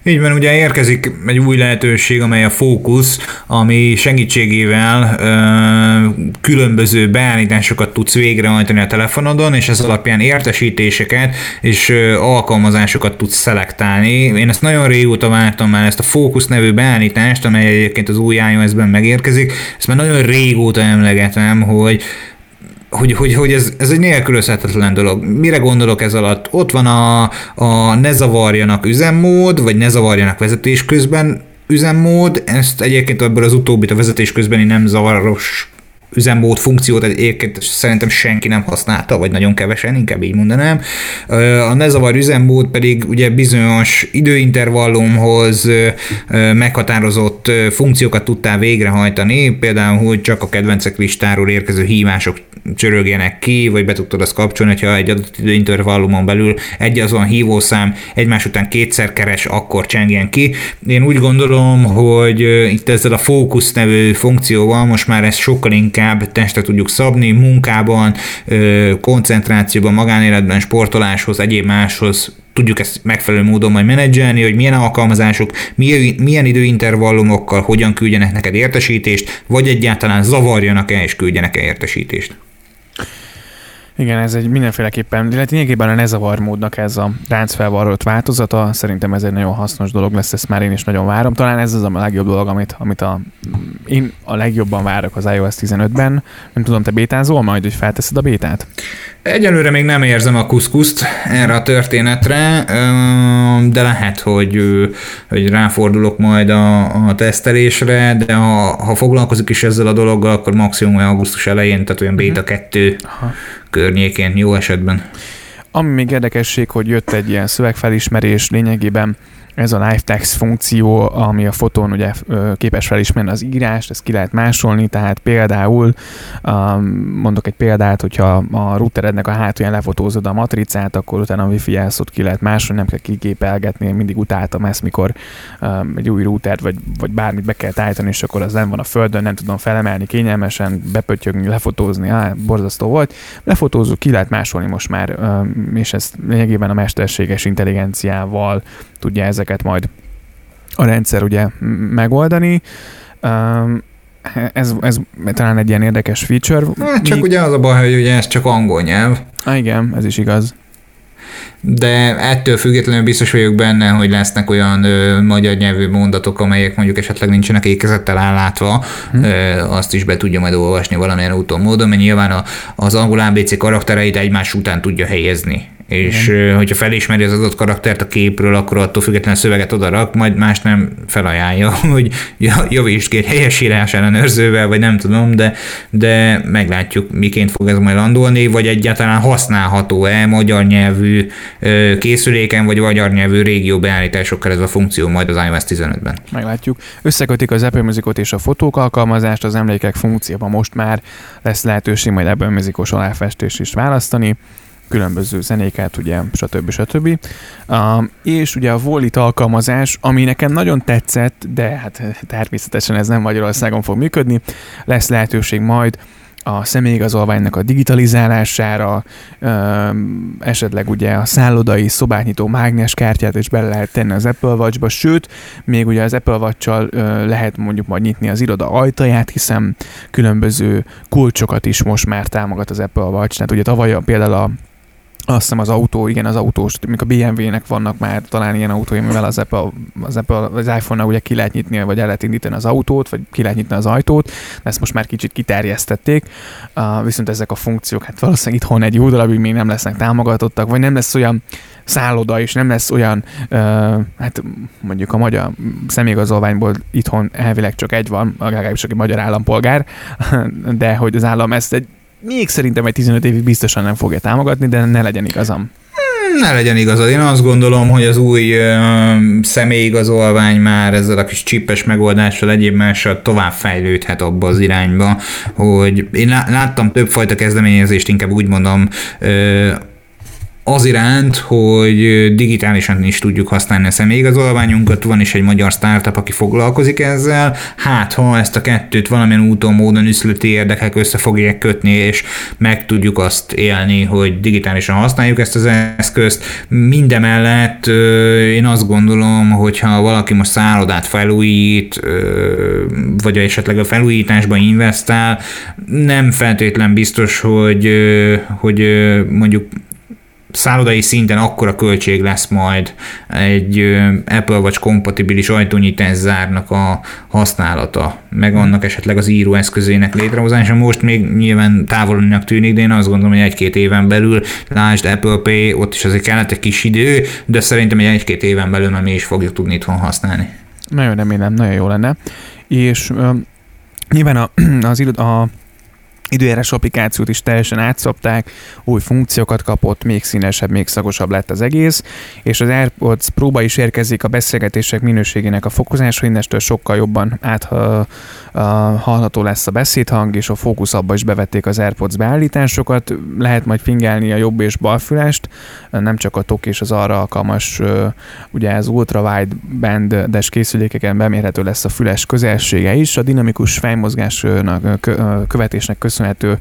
Így van, ugye érkezik egy új lehetőség, amely a Focus, ami segítségével ö, különböző beállításokat tudsz végrehajtani a telefonodon, és ez alapján értesítéseket és ö, alkalmazásokat tudsz szelektálni. Én ezt nagyon régóta vártam már, ezt a Focus nevű beállítást, amely egyébként az új iOS-ben megérkezik. Ezt már nagyon régóta emlegetem, hogy hogy, hogy, hogy ez, ez egy nélkülözhetetlen dolog. Mire gondolok ez alatt? Ott van a, a ne zavarjanak üzemmód, vagy ne zavarjanak vezetés közben üzemmód, ezt egyébként ebből az utóbbit a vezetés közbeni nem zavaros üzemmód funkciót egyébként szerintem senki nem használta, vagy nagyon kevesen, inkább így mondanám. A ne zavar üzemmód pedig ugye bizonyos időintervallumhoz meghatározott funkciókat tudtál végrehajtani, például, hogy csak a kedvencek listáról érkező hívások csörögjenek ki, vagy be tudtad azt kapcsolni, hogyha egy adott időintervallumon belül egy azon hívószám egymás után kétszer keres, akkor csengjen ki. Én úgy gondolom, hogy itt ezzel a Focus nevű funkcióval most már ezt sokkal inkább testre tudjuk szabni, munkában, koncentrációban, magánéletben, sportoláshoz, egyéb máshoz tudjuk ezt megfelelő módon majd menedzselni, hogy milyen alkalmazások, milyen, milyen időintervallumokkal hogyan küldjenek neked értesítést, vagy egyáltalán zavarjanak-e és küldjenek-e értesítést. Igen, ez egy mindenféleképpen, illetve lényegében a nezavar módnak ez a ráncfelvarrott változata, szerintem ez egy nagyon hasznos dolog lesz, ezt már én is nagyon várom. Talán ez az a legjobb dolog, amit, amit a, én a legjobban várok az iOS 15-ben. Nem tudom, te bétázol majd, hogy felteszed a bétát? Egyelőre még nem érzem a kuszkuszt erre a történetre, de lehet, hogy, hogy ráfordulok majd a, a tesztelésre, de ha, ha foglalkozik is ezzel a dologgal, akkor maximum augusztus elején, tehát olyan beta 2 Aha. környékén, jó esetben. Ami még érdekesség, hogy jött egy ilyen szövegfelismerés, lényegében ez a live text funkció, ami a fotón ugye képes felismerni az írást, ezt ki lehet másolni, tehát például mondok egy példát, hogyha a routerednek a hátulján lefotózod a matricát, akkor utána a wifi jelszót ki lehet másolni, nem kell kigépelgetni, mindig utáltam ezt, mikor egy új routert vagy, vagy bármit be kell állítani, és akkor az nem van a földön, nem tudom felemelni kényelmesen, bepöttyögni, lefotózni, á, borzasztó volt. Lefotózzuk, ki lehet másolni most már, és ezt lényegében a mesterséges intelligenciával tudja ezeket majd a rendszer ugye megoldani. Ez, ez talán egy ilyen érdekes feature. Hát csak Mi... ugye az a baj, hogy ugye ez csak angol nyelv. Ah, igen, ez is igaz. De ettől függetlenül biztos vagyok benne, hogy lesznek olyan ö, magyar nyelvű mondatok, amelyek mondjuk esetleg nincsenek ékezettel állátva, hmm. ö, azt is be tudja majd olvasni valamilyen úton módon, mert nyilván a, az angol ABC karaktereit egymás után tudja helyezni és Igen. hogyha felismeri az adott karaktert a képről, akkor attól függetlenül szöveget odarak, majd más nem felajánlja, hogy javítsd ki egy helyesírás ellenőrzővel, vagy nem tudom, de, de meglátjuk, miként fog ez majd landolni, vagy egyáltalán használható-e magyar nyelvű készüléken, vagy magyar nyelvű régió beállításokkal ez a funkció majd az iOS 15-ben. Meglátjuk. Összekötik az Apple Musicot és a fotók alkalmazást, az emlékek funkcióban most már lesz lehetőség majd Apple Musicos aláfestés is választani különböző zenéket, ugye, stb. stb. Uh, és ugye a Wallet alkalmazás, ami nekem nagyon tetszett, de hát természetesen ez nem Magyarországon fog működni, lesz lehetőség majd a személyigazolványnak a digitalizálására, ö, esetleg ugye a szállodai szobátnyitó mágneskártyát is bele lehet tenni az Apple Watch-ba, sőt, még ugye az Apple watch lehet mondjuk majd nyitni az iroda ajtaját, hiszen különböző kulcsokat is most már támogat az Apple Watch, tehát ugye tavaly például a azt hiszem az autó, igen, az autós, még a BMW-nek vannak már talán ilyen autói, mivel az Apple, az, Apple, az iPhone-nal ugye ki lehet nyitni, vagy el lehet indítani az autót, vagy ki lehet nyitni az ajtót, de ezt most már kicsit kiterjesztették, uh, viszont ezek a funkciók, hát valószínűleg itthon egy jó darabig még nem lesznek támogatottak, vagy nem lesz olyan szálloda, és nem lesz olyan, uh, hát mondjuk a magyar személyigazolványból itthon elvileg csak egy van, legalábbis aki magyar állampolgár, de hogy az állam ezt egy még szerintem egy 15 évig biztosan nem fogja támogatni, de ne legyen igazam. Ne legyen igazad. Én azt gondolom, hogy az új ö, személyigazolvány már ezzel a kis csippes megoldással, egyéb mással tovább fejlődhet abba az irányba, hogy én láttam többfajta kezdeményezést, inkább úgy mondom, ö, az iránt, hogy digitálisan is tudjuk használni a személyigazolványunkat, van is egy magyar startup, aki foglalkozik ezzel, hát ha ezt a kettőt valamilyen úton, módon üzleti érdekek össze fogják kötni, és meg tudjuk azt élni, hogy digitálisan használjuk ezt az eszközt. Mindemellett én azt gondolom, hogy ha valaki most szállodát felújít, vagy esetleg a felújításba investál, nem feltétlen biztos, hogy, hogy mondjuk szállodai szinten akkora költség lesz majd egy Apple Watch kompatibilis ajtónyitás zárnak a használata, meg annak esetleg az íróeszközének létrehozása. Most még nyilván távolinak tűnik, de én azt gondolom, hogy egy-két éven belül, lásd Apple Pay, ott is azért kellett egy kis idő, de szerintem egy egy-két éven belül már mi is fogjuk tudni itthon használni. Nagyon remélem, nagyon jó lenne. És uh, nyilván a, az, a időjárás applikációt is teljesen átszapták, új funkciókat kapott, még színesebb, még szagosabb lett az egész, és az AirPods próba is érkezik a beszélgetések minőségének a fokozása, innestől sokkal jobban át, hallható lesz a beszédhang, és a fókusz abba is bevették az AirPods beállításokat, lehet majd fingelni a jobb és bal fülest, nem csak a tok és az arra alkalmas, ugye ez ultra band-es készülékeken bemérhető lesz a füles közelsége is, a dinamikus fejmozgásnak követésnek köszönhetően köszönhető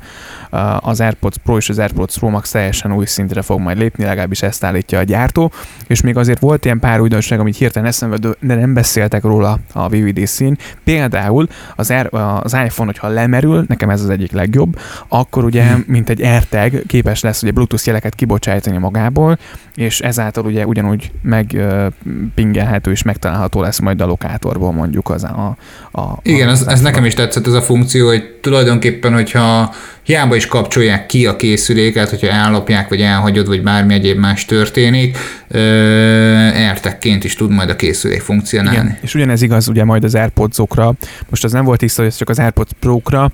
az AirPods Pro és az AirPods Pro Max teljesen új szintre fog majd lépni, legalábbis ezt állítja a gyártó, és még azért volt ilyen pár újdonság, amit hirtelen eszembe, de nem beszéltek róla a VVD szín. Például az, Air, az iPhone, hogyha lemerül, nekem ez az egyik legjobb, akkor ugye, hmm. mint egy AirTag képes lesz ugye Bluetooth jeleket kibocsájtani magából, és ezáltal ugye ugyanúgy megpingelhető és megtalálható lesz majd a lokátorból mondjuk az a... a Igen, a, ez, ez nekem is tetszett ez a funkció, hogy tulajdonképpen, hogyha hiába is kapcsolják ki a készüléket, hogyha ellopják, vagy elhagyod, vagy bármi egyéb más történik, ertekként is tud majd a készülék funkcionálni. Igen, és ugyanez igaz ugye majd az AirPods-okra, most az nem volt tiszta, hogy ez csak az AirPods Pro-kra,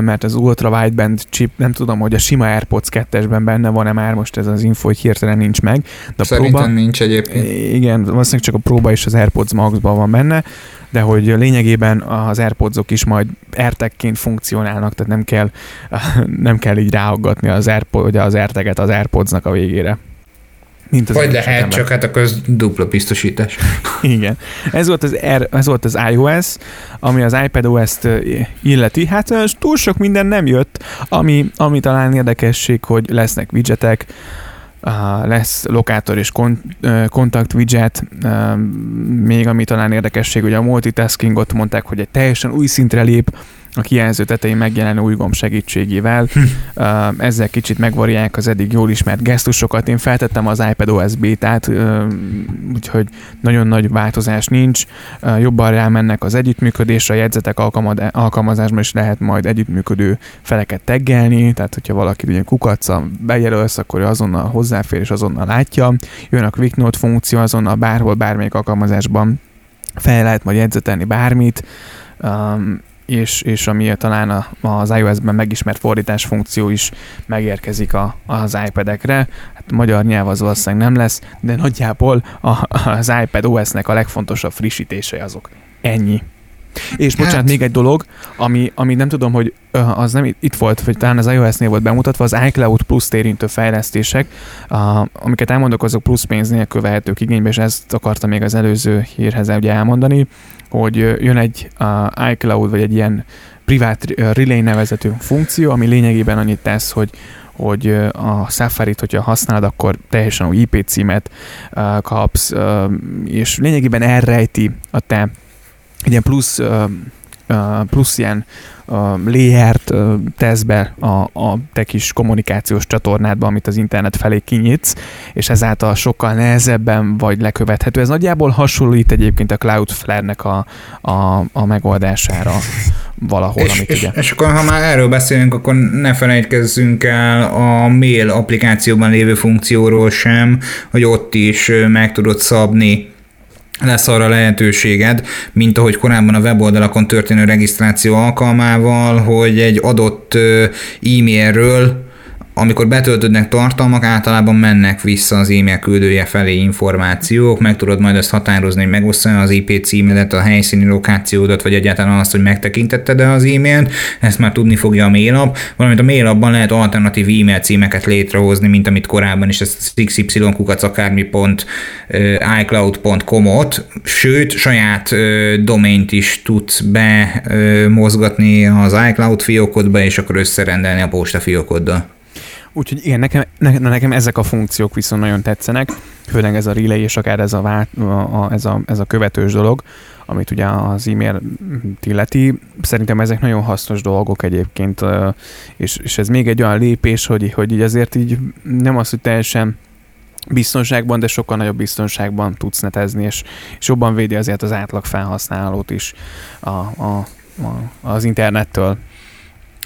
mert az ultra wideband chip, nem tudom, hogy a sima AirPods 2-esben benne van-e már most ez az info, hogy hirtelen nincs meg. De a Szerintem próba, nincs egyébként. Igen, valószínűleg csak a próba és az AirPods Max-ban van benne, de hogy lényegében az AirPods-ok is majd AirTag-ként funkcionálnak, tehát nem kell, nem kell így ráaggatni az, AirPod, az AirTag-et az AirPods-nak a végére. Mint az Vagy lehet, csak hát akkor ez dupla biztosítás. Igen. Ez volt, az R, ez volt az iOS, ami az iPadOS-t illeti. Hát túl sok minden nem jött, ami, ami talán érdekesség, hogy lesznek widgetek, lesz lokátor és kon, kontakt widget, még ami talán érdekesség, hogy a multitaskingot mondták, hogy egy teljesen új szintre lép, a kijelző tetején megjelenő új gomb segítségével. Ezzel kicsit megvariálják az eddig jól ismert gesztusokat. Én feltettem az iPad OS beta-t, úgyhogy nagyon nagy változás nincs. Jobban rámennek az együttműködésre, a jegyzetek alkalmazásban is lehet majd együttműködő feleket teggelni, tehát hogyha valaki ugye kukacca bejelölsz, akkor azonnal hozzáfér és azonnal látja. Jön a Quick Note funkció, azonnal bárhol, bármelyik alkalmazásban fel lehet majd jegyzetelni bármit, um, és, és ami talán a, az iOS-ben megismert fordítás funkció is megérkezik a, az iPad-ekre. Hát magyar nyelv az valószínűleg nem lesz, de nagyjából a, az iPad OS-nek a legfontosabb frissítései azok. Ennyi. És bocsánat, hát. még egy dolog, ami, ami nem tudom, hogy az nem itt volt, vagy talán az iOS-nél volt bemutatva, az iCloud Plus térintő fejlesztések, amiket elmondok, azok plusz pénz nélkül vehetők igénybe, és ezt akartam még az előző hírhez ugye elmondani, hogy jön egy iCloud, vagy egy ilyen privát relay nevezetű funkció, ami lényegében annyit tesz, hogy hogy a Safari-t, hogyha használod, akkor teljesen új IP címet kapsz, és lényegében elrejti a te ilyen plusz, plusz ilyen léhert tesz be a, a te kis kommunikációs csatornádba, amit az internet felé kinyitsz, és ezáltal sokkal nehezebben vagy lekövethető. Ez nagyjából hasonlít egyébként a Cloudflare-nek a, a, a megoldására valahol, és, amit és, ugye... És akkor, ha már erről beszélünk, akkor ne felejtkezzünk el a mail applikációban lévő funkcióról sem, hogy ott is meg tudod szabni lesz arra lehetőséged, mint ahogy korábban a weboldalakon történő regisztráció alkalmával, hogy egy adott e-mailről amikor betöltődnek tartalmak, általában mennek vissza az e-mail küldője felé információk, meg tudod majd ezt határozni, hogy megosztja az IP címedet, a helyszíni lokációdat, vagy egyáltalán azt, hogy megtekintetted-e az e-mailt, ezt már tudni fogja a mailap, valamint a mailapban lehet alternatív e-mail címeket létrehozni, mint amit korábban is, ezt xy-kukac-akármi.icloud.com-ot, sőt, saját domaint is tudsz bemozgatni az iCloud fiókodba, és akkor összerendelni a posta fiókoddal. Úgyhogy igen, nekem, ne, nekem ezek a funkciók viszont nagyon tetszenek, főleg ez a relay és akár ez a, vát, a, a, ez, a, ez a követős dolog, amit ugye az e-mail illeti. Szerintem ezek nagyon hasznos dolgok egyébként, és, és ez még egy olyan lépés, hogy, hogy így azért így nem az, hogy teljesen biztonságban, de sokkal nagyobb biztonságban tudsz netezni, és, és jobban védi azért az átlag felhasználót is a, a, a, az internettől.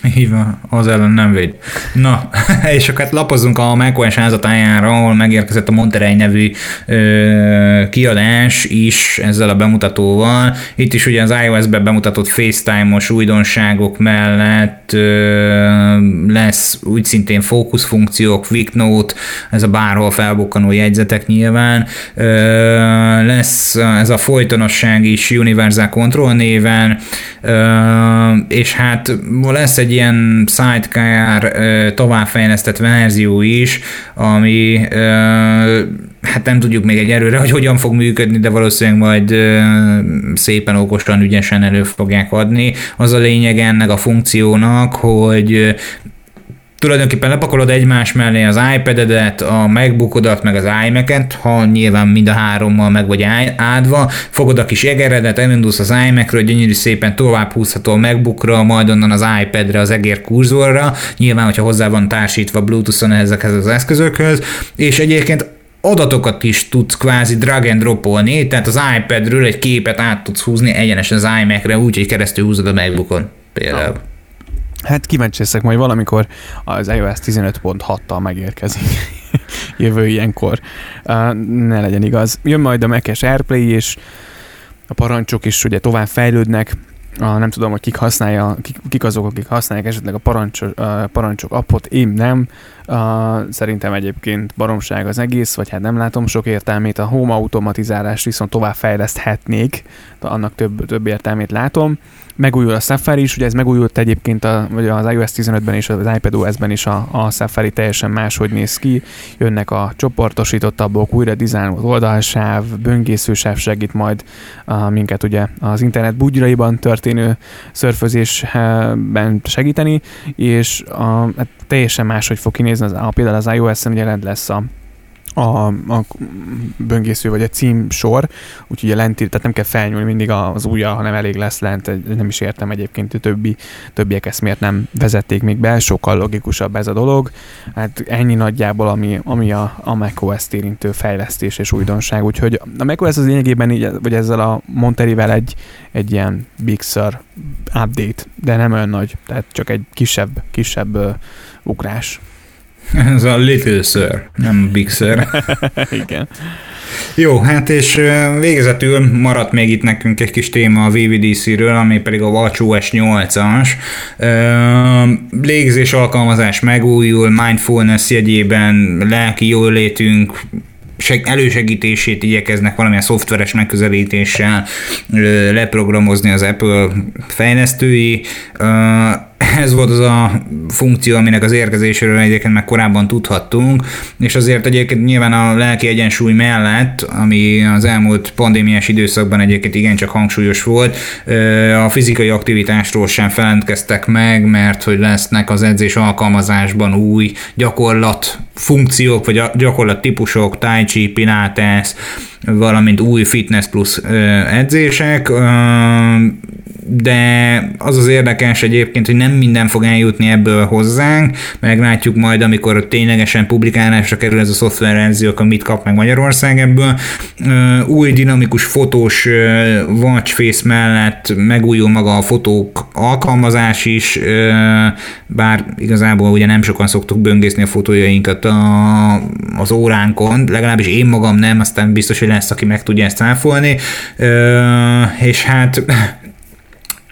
Így van, az ellen nem véd. Na, és akkor hát lapozunk a macOS házatájára, ahol megérkezett a Monterey nevű ö, kiadás is ezzel a bemutatóval. Itt is ugye az iOS-ben bemutatott FaceTime-os újdonságok mellett ö, lesz úgy szintén fókuszfunkciók, Quick Note, ez a bárhol felbukkanó jegyzetek nyilván. Ö, lesz ez a folytonosság is Universal Control néven, ö, és hát lesz egy egy ilyen sidecar továbbfejlesztett verzió is, ami hát nem tudjuk még egy erőre, hogy hogyan fog működni, de valószínűleg majd szépen okosan, ügyesen elő fogják adni. Az a lényeg ennek a funkciónak, hogy tulajdonképpen lepakolod egymás mellé az iPad-edet, a MacBookodat, meg az iMac-et, ha nyilván mind a hárommal meg vagy áldva, fogod a kis egeredet, elindulsz az iMac-ről, gyönyörű szépen tovább húzható a MacBookra, majd onnan az iPad-re, az egér kurzorra, nyilván, hogyha hozzá van társítva Bluetooth-on ezekhez az eszközökhöz, és egyébként adatokat is tudsz kvázi drag and dropolni, tehát az iPad-ről egy képet át tudsz húzni egyenesen az iMac-re, úgyhogy keresztül húzod a MacBookon például. No. Hát kíváncsi leszek, majd valamikor az iOS 15.6-tal megérkezik jövő ilyenkor. Uh, ne legyen igaz. Jön majd a Mac-es AirPlay, és a parancsok is ugye tovább fejlődnek, a, nem tudom, hogy kik, használja, kik, kik azok, akik használják esetleg a parancsok, a parancsok appot, én nem. A, szerintem egyébként baromság az egész, vagy hát nem látom sok értelmét. A home automatizálást viszont tovább fejleszthetnék, de annak több, több értelmét látom. Megújul a Safari is, ugye ez megújult egyébként a, vagy az iOS 15-ben és az iPadOS-ben is a, a Safari teljesen máshogy néz ki, jönnek a csoportosítottabbok, újra dizájnolt oldalsáv, böngészősáv segít majd a, minket ugye az internet bugyraiban történő szörfözésben segíteni, és a, hát teljesen máshogy fog kinézni, az, a, például az iOS-en ugye lesz a a, a böngésző vagy a cím sor, úgyhogy a lenti, tehát nem kell felnyúlni mindig az ujjal, hanem elég lesz lent, nem is értem egyébként, a többi, többiek ezt miért nem vezették még be, sokkal logikusabb ez a dolog. Hát ennyi nagyjából, ami, ami a, a macOS-t érintő fejlesztés és újdonság, úgyhogy a macOS az lényegében így, vagy ezzel a Monterivel egy, egy ilyen Big Sur update, de nem olyan nagy, tehát csak egy kisebb, kisebb ugrás. Ez a Little Sir, nem Big Sir. Igen. Jó, hát és végezetül maradt még itt nekünk egy kis téma a VVDC-ről, ami pedig a WatchOS 8-as. Légzés alkalmazás megújul, mindfulness jegyében lelki jólétünk elősegítését igyekeznek valamilyen szoftveres megközelítéssel leprogramozni az Apple fejlesztői ez volt az a funkció, aminek az érkezéséről egyébként meg korábban tudhattunk, és azért egyébként nyilván a lelki egyensúly mellett, ami az elmúlt pandémiás időszakban egyébként igencsak hangsúlyos volt, a fizikai aktivitásról sem felentkeztek meg, mert hogy lesznek az edzés alkalmazásban új gyakorlat funkciók, vagy gyakorlat típusok, tai chi, pilates, valamint új fitness plusz edzések de az az érdekes egyébként, hogy nem minden fog eljutni ebből hozzánk, meglátjuk majd, amikor ténylegesen publikálásra kerül ez a szoftververzió, akkor mit kap meg Magyarország ebből. Új dinamikus fotós watch face mellett megújul maga a fotók alkalmazás is, bár igazából ugye nem sokan szoktuk böngészni a fotójainkat a, az óránkon, legalábbis én magam nem, aztán biztos, hogy lesz, aki meg tudja ezt cáfolni, és hát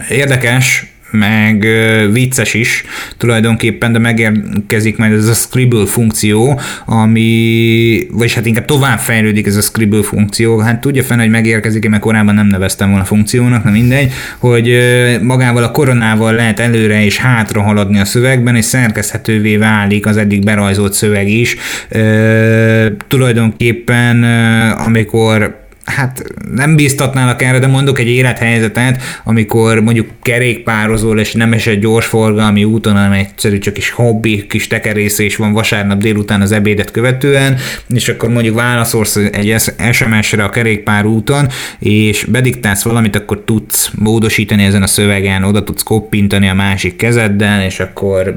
Érdekes, meg vicces is tulajdonképpen, de megérkezik majd ez a Scribble funkció, ami, vagyis hát inkább tovább fejlődik ez a Scribble funkció, hát tudja fenn, hogy megérkezik, mert korábban nem neveztem volna funkciónak, nem mindegy, hogy magával a koronával lehet előre és hátra haladni a szövegben, és szerkeszthetővé válik az eddig berajzolt szöveg is. Tulajdonképpen amikor hát nem bíztatnálak erre, de mondok egy élethelyzetet, amikor mondjuk kerékpározol, és nem esett gyors forgalmi úton, hanem egyszerű csak is hobbi, kis tekerészés van vasárnap délután az ebédet követően, és akkor mondjuk válaszolsz egy SMS-re a kerékpár úton, és bediktálsz valamit, akkor tudsz módosítani ezen a szövegen, oda tudsz koppintani a másik kezeddel, és akkor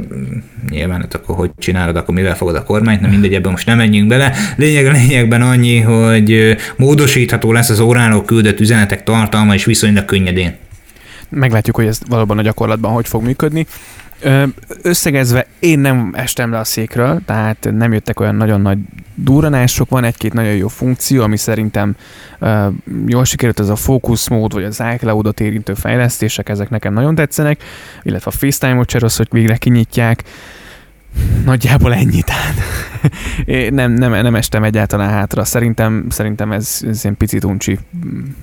nyilván, hát akkor hogy csinálod, akkor mivel fogod a kormányt, na mindegy, ebben most nem menjünk bele. Lényeg lényegben annyi, hogy módosítható lesz az óránok küldött üzenetek tartalma, és viszonylag könnyedén. Meglátjuk, hogy ez valóban a gyakorlatban hogy fog működni. Összegezve, én nem estem le a székről, tehát nem jöttek olyan nagyon nagy durranások, van egy-két nagyon jó funkció, ami szerintem uh, jól sikerült, ez a focus mód, vagy az iCloud-ot érintő fejlesztések, ezek nekem nagyon tetszenek, illetve a FaceTime-ot hogy végre kinyitják. Nagyjából ennyit. Nem, nem, nem estem egyáltalán hátra. Szerintem, szerintem ez, ez ilyen picit uncsi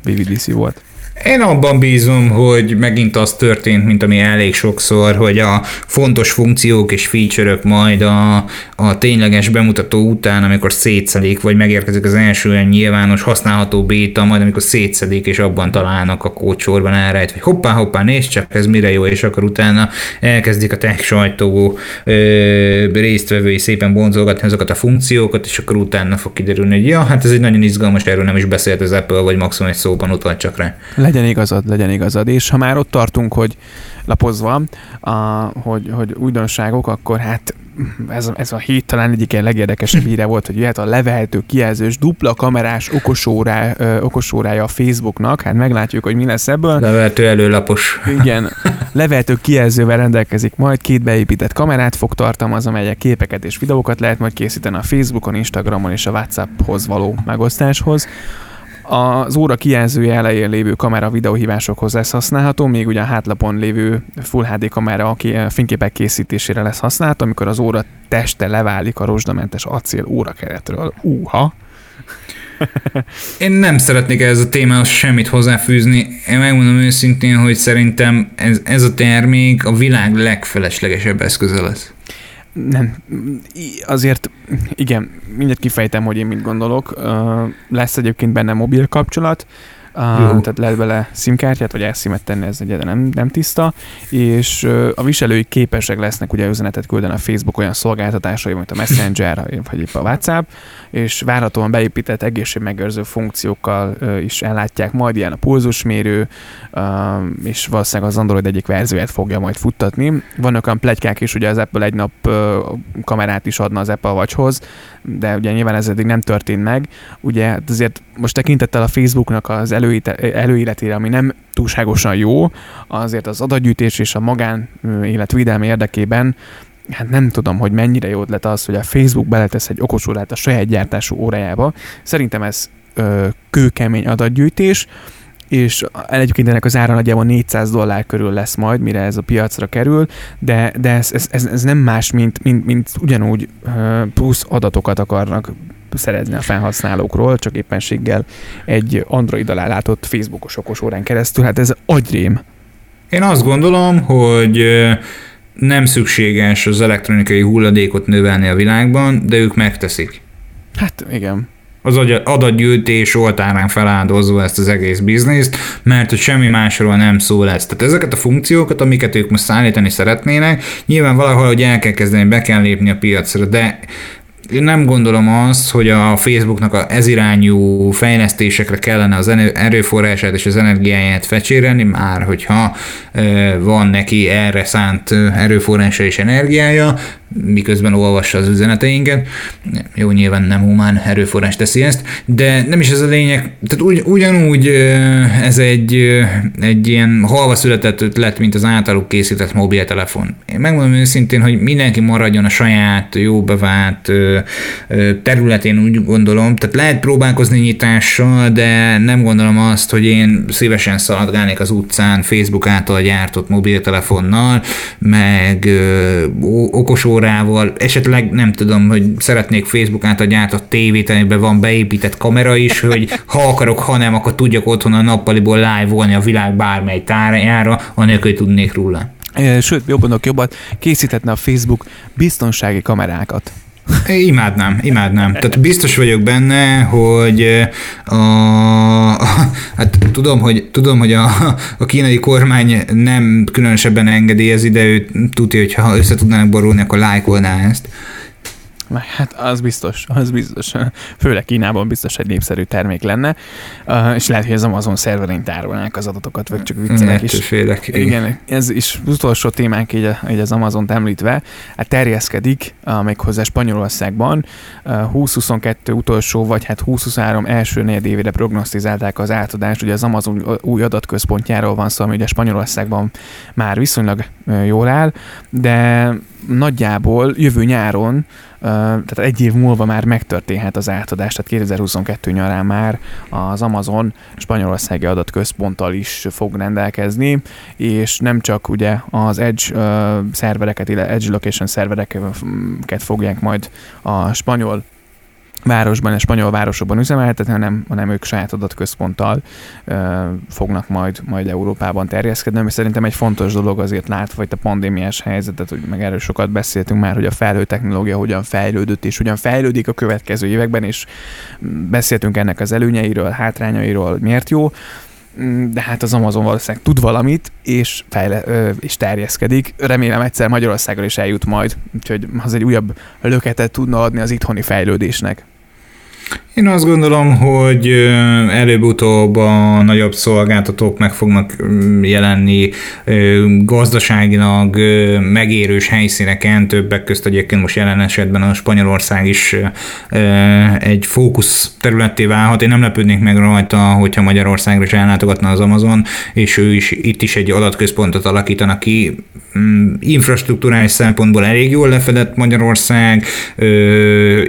VVDC volt. Én abban bízom, hogy megint az történt, mint ami elég sokszor, hogy a fontos funkciók és feature majd a, a tényleges bemutató után, amikor szétszedik, vagy megérkezik az első olyan nyilvános használható béta, majd amikor szétszedik, és abban találnak a kócsorban elrejt, hogy hoppá, hoppá, nézd csak, ez mire jó, és akkor utána elkezdik a tech sajtó ö, résztvevői szépen bonzolgatni azokat a funkciókat, és akkor utána fog kiderülni, hogy ja, hát ez egy nagyon izgalmas, erről nem is beszélt az Apple, vagy maximum egy szóban utalt csak rá. Legyen igazad, legyen igazad. És ha már ott tartunk, hogy lapozva, a, hogy, hogy újdonságok, akkor hát ez, ez a hét talán egyik ilyen legérdekesebb híre volt, hogy jöhet a levehető kijelzős dupla kamerás okosórá, ö, okosórája a Facebooknak, hát meglátjuk, hogy mi lesz ebből. Levehető előlapos. Igen, levehető kijelzővel rendelkezik majd, két beépített kamerát fog tartalmaz, amelyek képeket és videókat lehet majd készíteni a Facebookon, Instagramon és a WhatsApphoz való megosztáshoz Az óra kijelzője elején lévő kamera videóhívásokhoz lesz használható, még ugye a hátlapon lévő Full HD kamera aki fényképek készítésére lesz használható, amikor az óra teste leválik a rozsdamentes acél órakeretről. Úha! Én nem szeretnék ez a témához semmit hozzáfűzni. Én megmondom őszintén, hogy szerintem ez, ez a termék a világ legfeleslegesebb eszköze lesz. Nem, azért igen, mindjárt kifejtem, hogy én mit gondolok. Lesz egyébként benne mobil kapcsolat, Uh, tehát lehet bele simkártyát, vagy elszimet tenni, ez egyáltalán nem, nem tiszta, és uh, a viselői képesek lesznek ugye üzenetet küldeni a Facebook olyan szolgáltatásai, mint a Messenger, vagy épp a WhatsApp, és várhatóan beépített egészségmegőrző funkciókkal uh, is ellátják majd, ilyen a pulzusmérő, uh, és valószínűleg az Android egyik verzióját fogja majd futtatni. Vannak olyan plegykák is, ugye az Apple egy nap uh, kamerát is adna az Apple Watchhoz, de ugye nyilván ez eddig nem történt meg. Ugye hát azért most tekintettel a Facebooknak az előéletére, ami nem túlságosan jó, azért az adatgyűjtés és a magán életvédelmi érdekében hát nem tudom, hogy mennyire jó lett az, hogy a Facebook beletesz egy okosórát a saját gyártású órájába. Szerintem ez ö, kőkemény adatgyűjtés, és egyébként ennek az ára nagyjából 400 dollár körül lesz majd, mire ez a piacra kerül, de, de ez, ez, ez, ez nem más, mint, mint, mint ugyanúgy plusz adatokat akarnak szerezni a felhasználókról, csak éppenséggel egy Android alá látott Facebookos okos órán keresztül. Hát ez agyrém. Én azt gondolom, hogy nem szükséges az elektronikai hulladékot növelni a világban, de ők megteszik. Hát igen az adatgyűjtés oltárán feláldozva ezt az egész bizniszt, mert hogy semmi másról nem szó lesz. Tehát ezeket a funkciókat, amiket ők most szállítani szeretnének, nyilván valahol, hogy el kell kezdeni, be kell lépni a piacra, de én nem gondolom azt, hogy a Facebooknak a ezirányú fejlesztésekre kellene az erőforrását és az energiáját fecsérelni, már hogyha van neki erre szánt erőforrása és energiája, miközben olvassa az üzeneteinket. Jó, nyilván nem humán erőforrás teszi ezt, de nem is ez a lényeg. Tehát ugy, ugyanúgy ez egy, egy ilyen halva született ötlet, mint az általuk készített mobiltelefon. Én megmondom őszintén, hogy mindenki maradjon a saját jó bevált területén, úgy gondolom. Tehát lehet próbálkozni nyitással, de nem gondolom azt, hogy én szívesen szaladgálnék az utcán Facebook által gyártott mobiltelefonnal, meg okos órával, esetleg nem tudom, hogy szeretnék Facebook által gyártott tévét, amiben van beépített kamera is, hogy ha akarok, ha nem, akkor tudjak otthon a nappaliból live volni a világ bármely tárájára, anélkül, hogy tudnék róla. Sőt, jobban jobban készíthetne a Facebook biztonsági kamerákat. Imádnám, imádnám. Tehát biztos vagyok benne, hogy a, a, hát tudom, hogy, tudom, hogy a, a kínai kormány nem különösebben engedélyezi, de ő tudja, hogy ha össze tudnának borulni, akkor lájkolná ezt. Hát az biztos, az biztos. Főleg Kínában biztos egy népszerű termék lenne, és lehet, hogy az Amazon szerverén tárolnák az adatokat, vagy csak viccelek is. Félek, igen. ez is utolsó témánk így, így az Amazon említve, hát terjeszkedik méghozzá Spanyolországban. 2022 utolsó, vagy hát 2023 első negyedévére prognosztizálták az átadást, ugye az Amazon új adatközpontjáról van szó, ami ugye Spanyolországban már viszonylag jól áll, de nagyjából jövő nyáron, tehát egy év múlva már megtörténhet az átadás, tehát 2022 nyarán már az Amazon spanyolországi adatközponttal is fog rendelkezni, és nem csak ugye az Edge szervereket, illetve Edge Location szervereket fogják majd a spanyol városban, a spanyol városokban üzemeltetni, hanem, hanem ők saját adatközponttal ö, fognak majd, majd Európában terjeszkedni, ami szerintem egy fontos dolog azért látva itt a pandémiás helyzetet, hogy meg erről sokat beszéltünk már, hogy a felhő technológia hogyan fejlődött, és hogyan fejlődik a következő években, és beszéltünk ennek az előnyeiről, hátrányairól, miért jó, de hát az Amazon valószínűleg tud valamit, és, fejle, ö, és terjeszkedik. Remélem egyszer Magyarországra is eljut majd, úgyhogy az egy újabb löketet tudna adni az itthoni fejlődésnek. Én azt gondolom, hogy előbb-utóbb a nagyobb szolgáltatók meg fognak jelenni gazdaságilag megérős helyszíneken, többek közt egyébként most jelen esetben a Spanyolország is egy fókusz területté válhat. Én nem lepődnék meg rajta, hogyha Magyarországra is ellátogatna az Amazon, és ő is itt is egy adatközpontot alakítanak ki. Mm, infrastruktúrális szempontból elég jól lefedett Magyarország,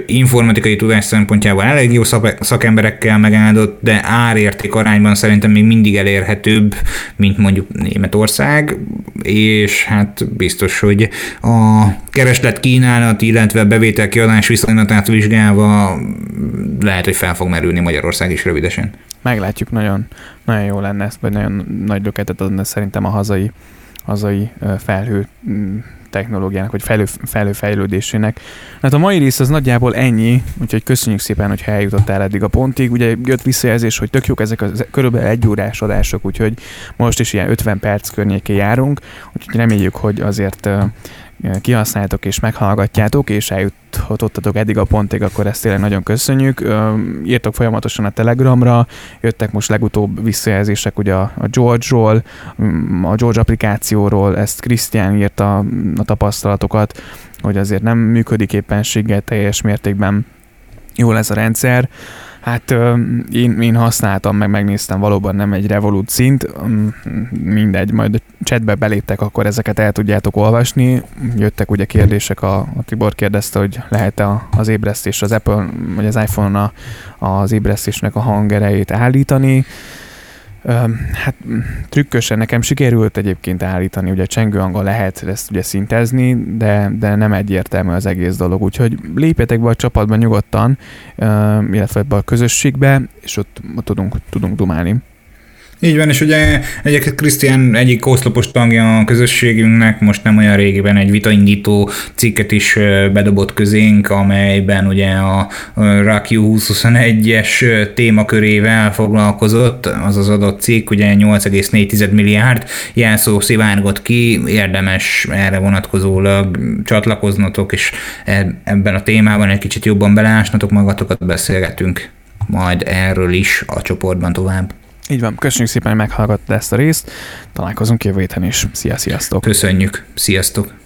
informatikai tudás szempontjából elég jó szakemberekkel megáldott, de árérték arányban szerintem még mindig elérhetőbb, mint mondjuk Németország, és hát biztos, hogy a kereslet kínálat, illetve bevétel kiadás viszonylatát vizsgálva lehet, hogy fel fog merülni Magyarország is rövidesen. Meglátjuk, nagyon, nagyon jó lenne ezt, vagy nagyon nagy löketet adna szerintem a hazai, hazai felhő mm, technológiának, vagy felő, felőfejlődésének. Hát a mai rész az nagyjából ennyi, úgyhogy köszönjük szépen, hogy eljutottál eddig a pontig. Ugye jött visszajelzés, hogy tök jók ezek a körülbelül egy órás adások, úgyhogy most is ilyen 50 perc környékén járunk, úgyhogy reméljük, hogy azért kihasználtok és meghallgatjátok, és eljuthatottatok eddig a pontig, akkor ezt tényleg nagyon köszönjük. Írtok folyamatosan a Telegramra, jöttek most legutóbb visszajelzések ugye a George-ról, a George applikációról, ezt Krisztián írta a tapasztalatokat, hogy azért nem működik éppenséggel teljes mértékben jól ez a rendszer. Hát én, én használtam, meg megnéztem, valóban nem egy Revolut szint, mindegy, majd a chatbe beléptek, akkor ezeket el tudjátok olvasni. Jöttek ugye kérdések, a, a Tibor kérdezte, hogy lehet-e az ébresztés, az Apple, vagy az iPhone-on az ébresztésnek a hangerejét állítani. Hát trükkösen nekem sikerült egyébként állítani, ugye csengőhanggal lehet ezt ugye szintezni, de, de nem egyértelmű az egész dolog, úgyhogy lépjetek be a csapatba nyugodtan, illetve be a közösségbe, és ott tudunk, tudunk dumálni. Így van, és ugye egyébként Krisztián egyik oszlopos tagja a közösségünknek most nem olyan régiben egy vitaindító cikket is bedobott közénk, amelyben ugye a RAKU 2021-es témakörével foglalkozott, az az adott cikk, ugye 8,4 milliárd jelszó szivárgott ki, érdemes erre vonatkozólag csatlakoznatok, és ebben a témában egy kicsit jobban belásnatok magatokat, beszélgetünk majd erről is a csoportban tovább. Így van, köszönjük szépen, hogy meghallgattad ezt a részt. Találkozunk jövő héten is. Szia, sziasztok! Köszönjük, sziasztok!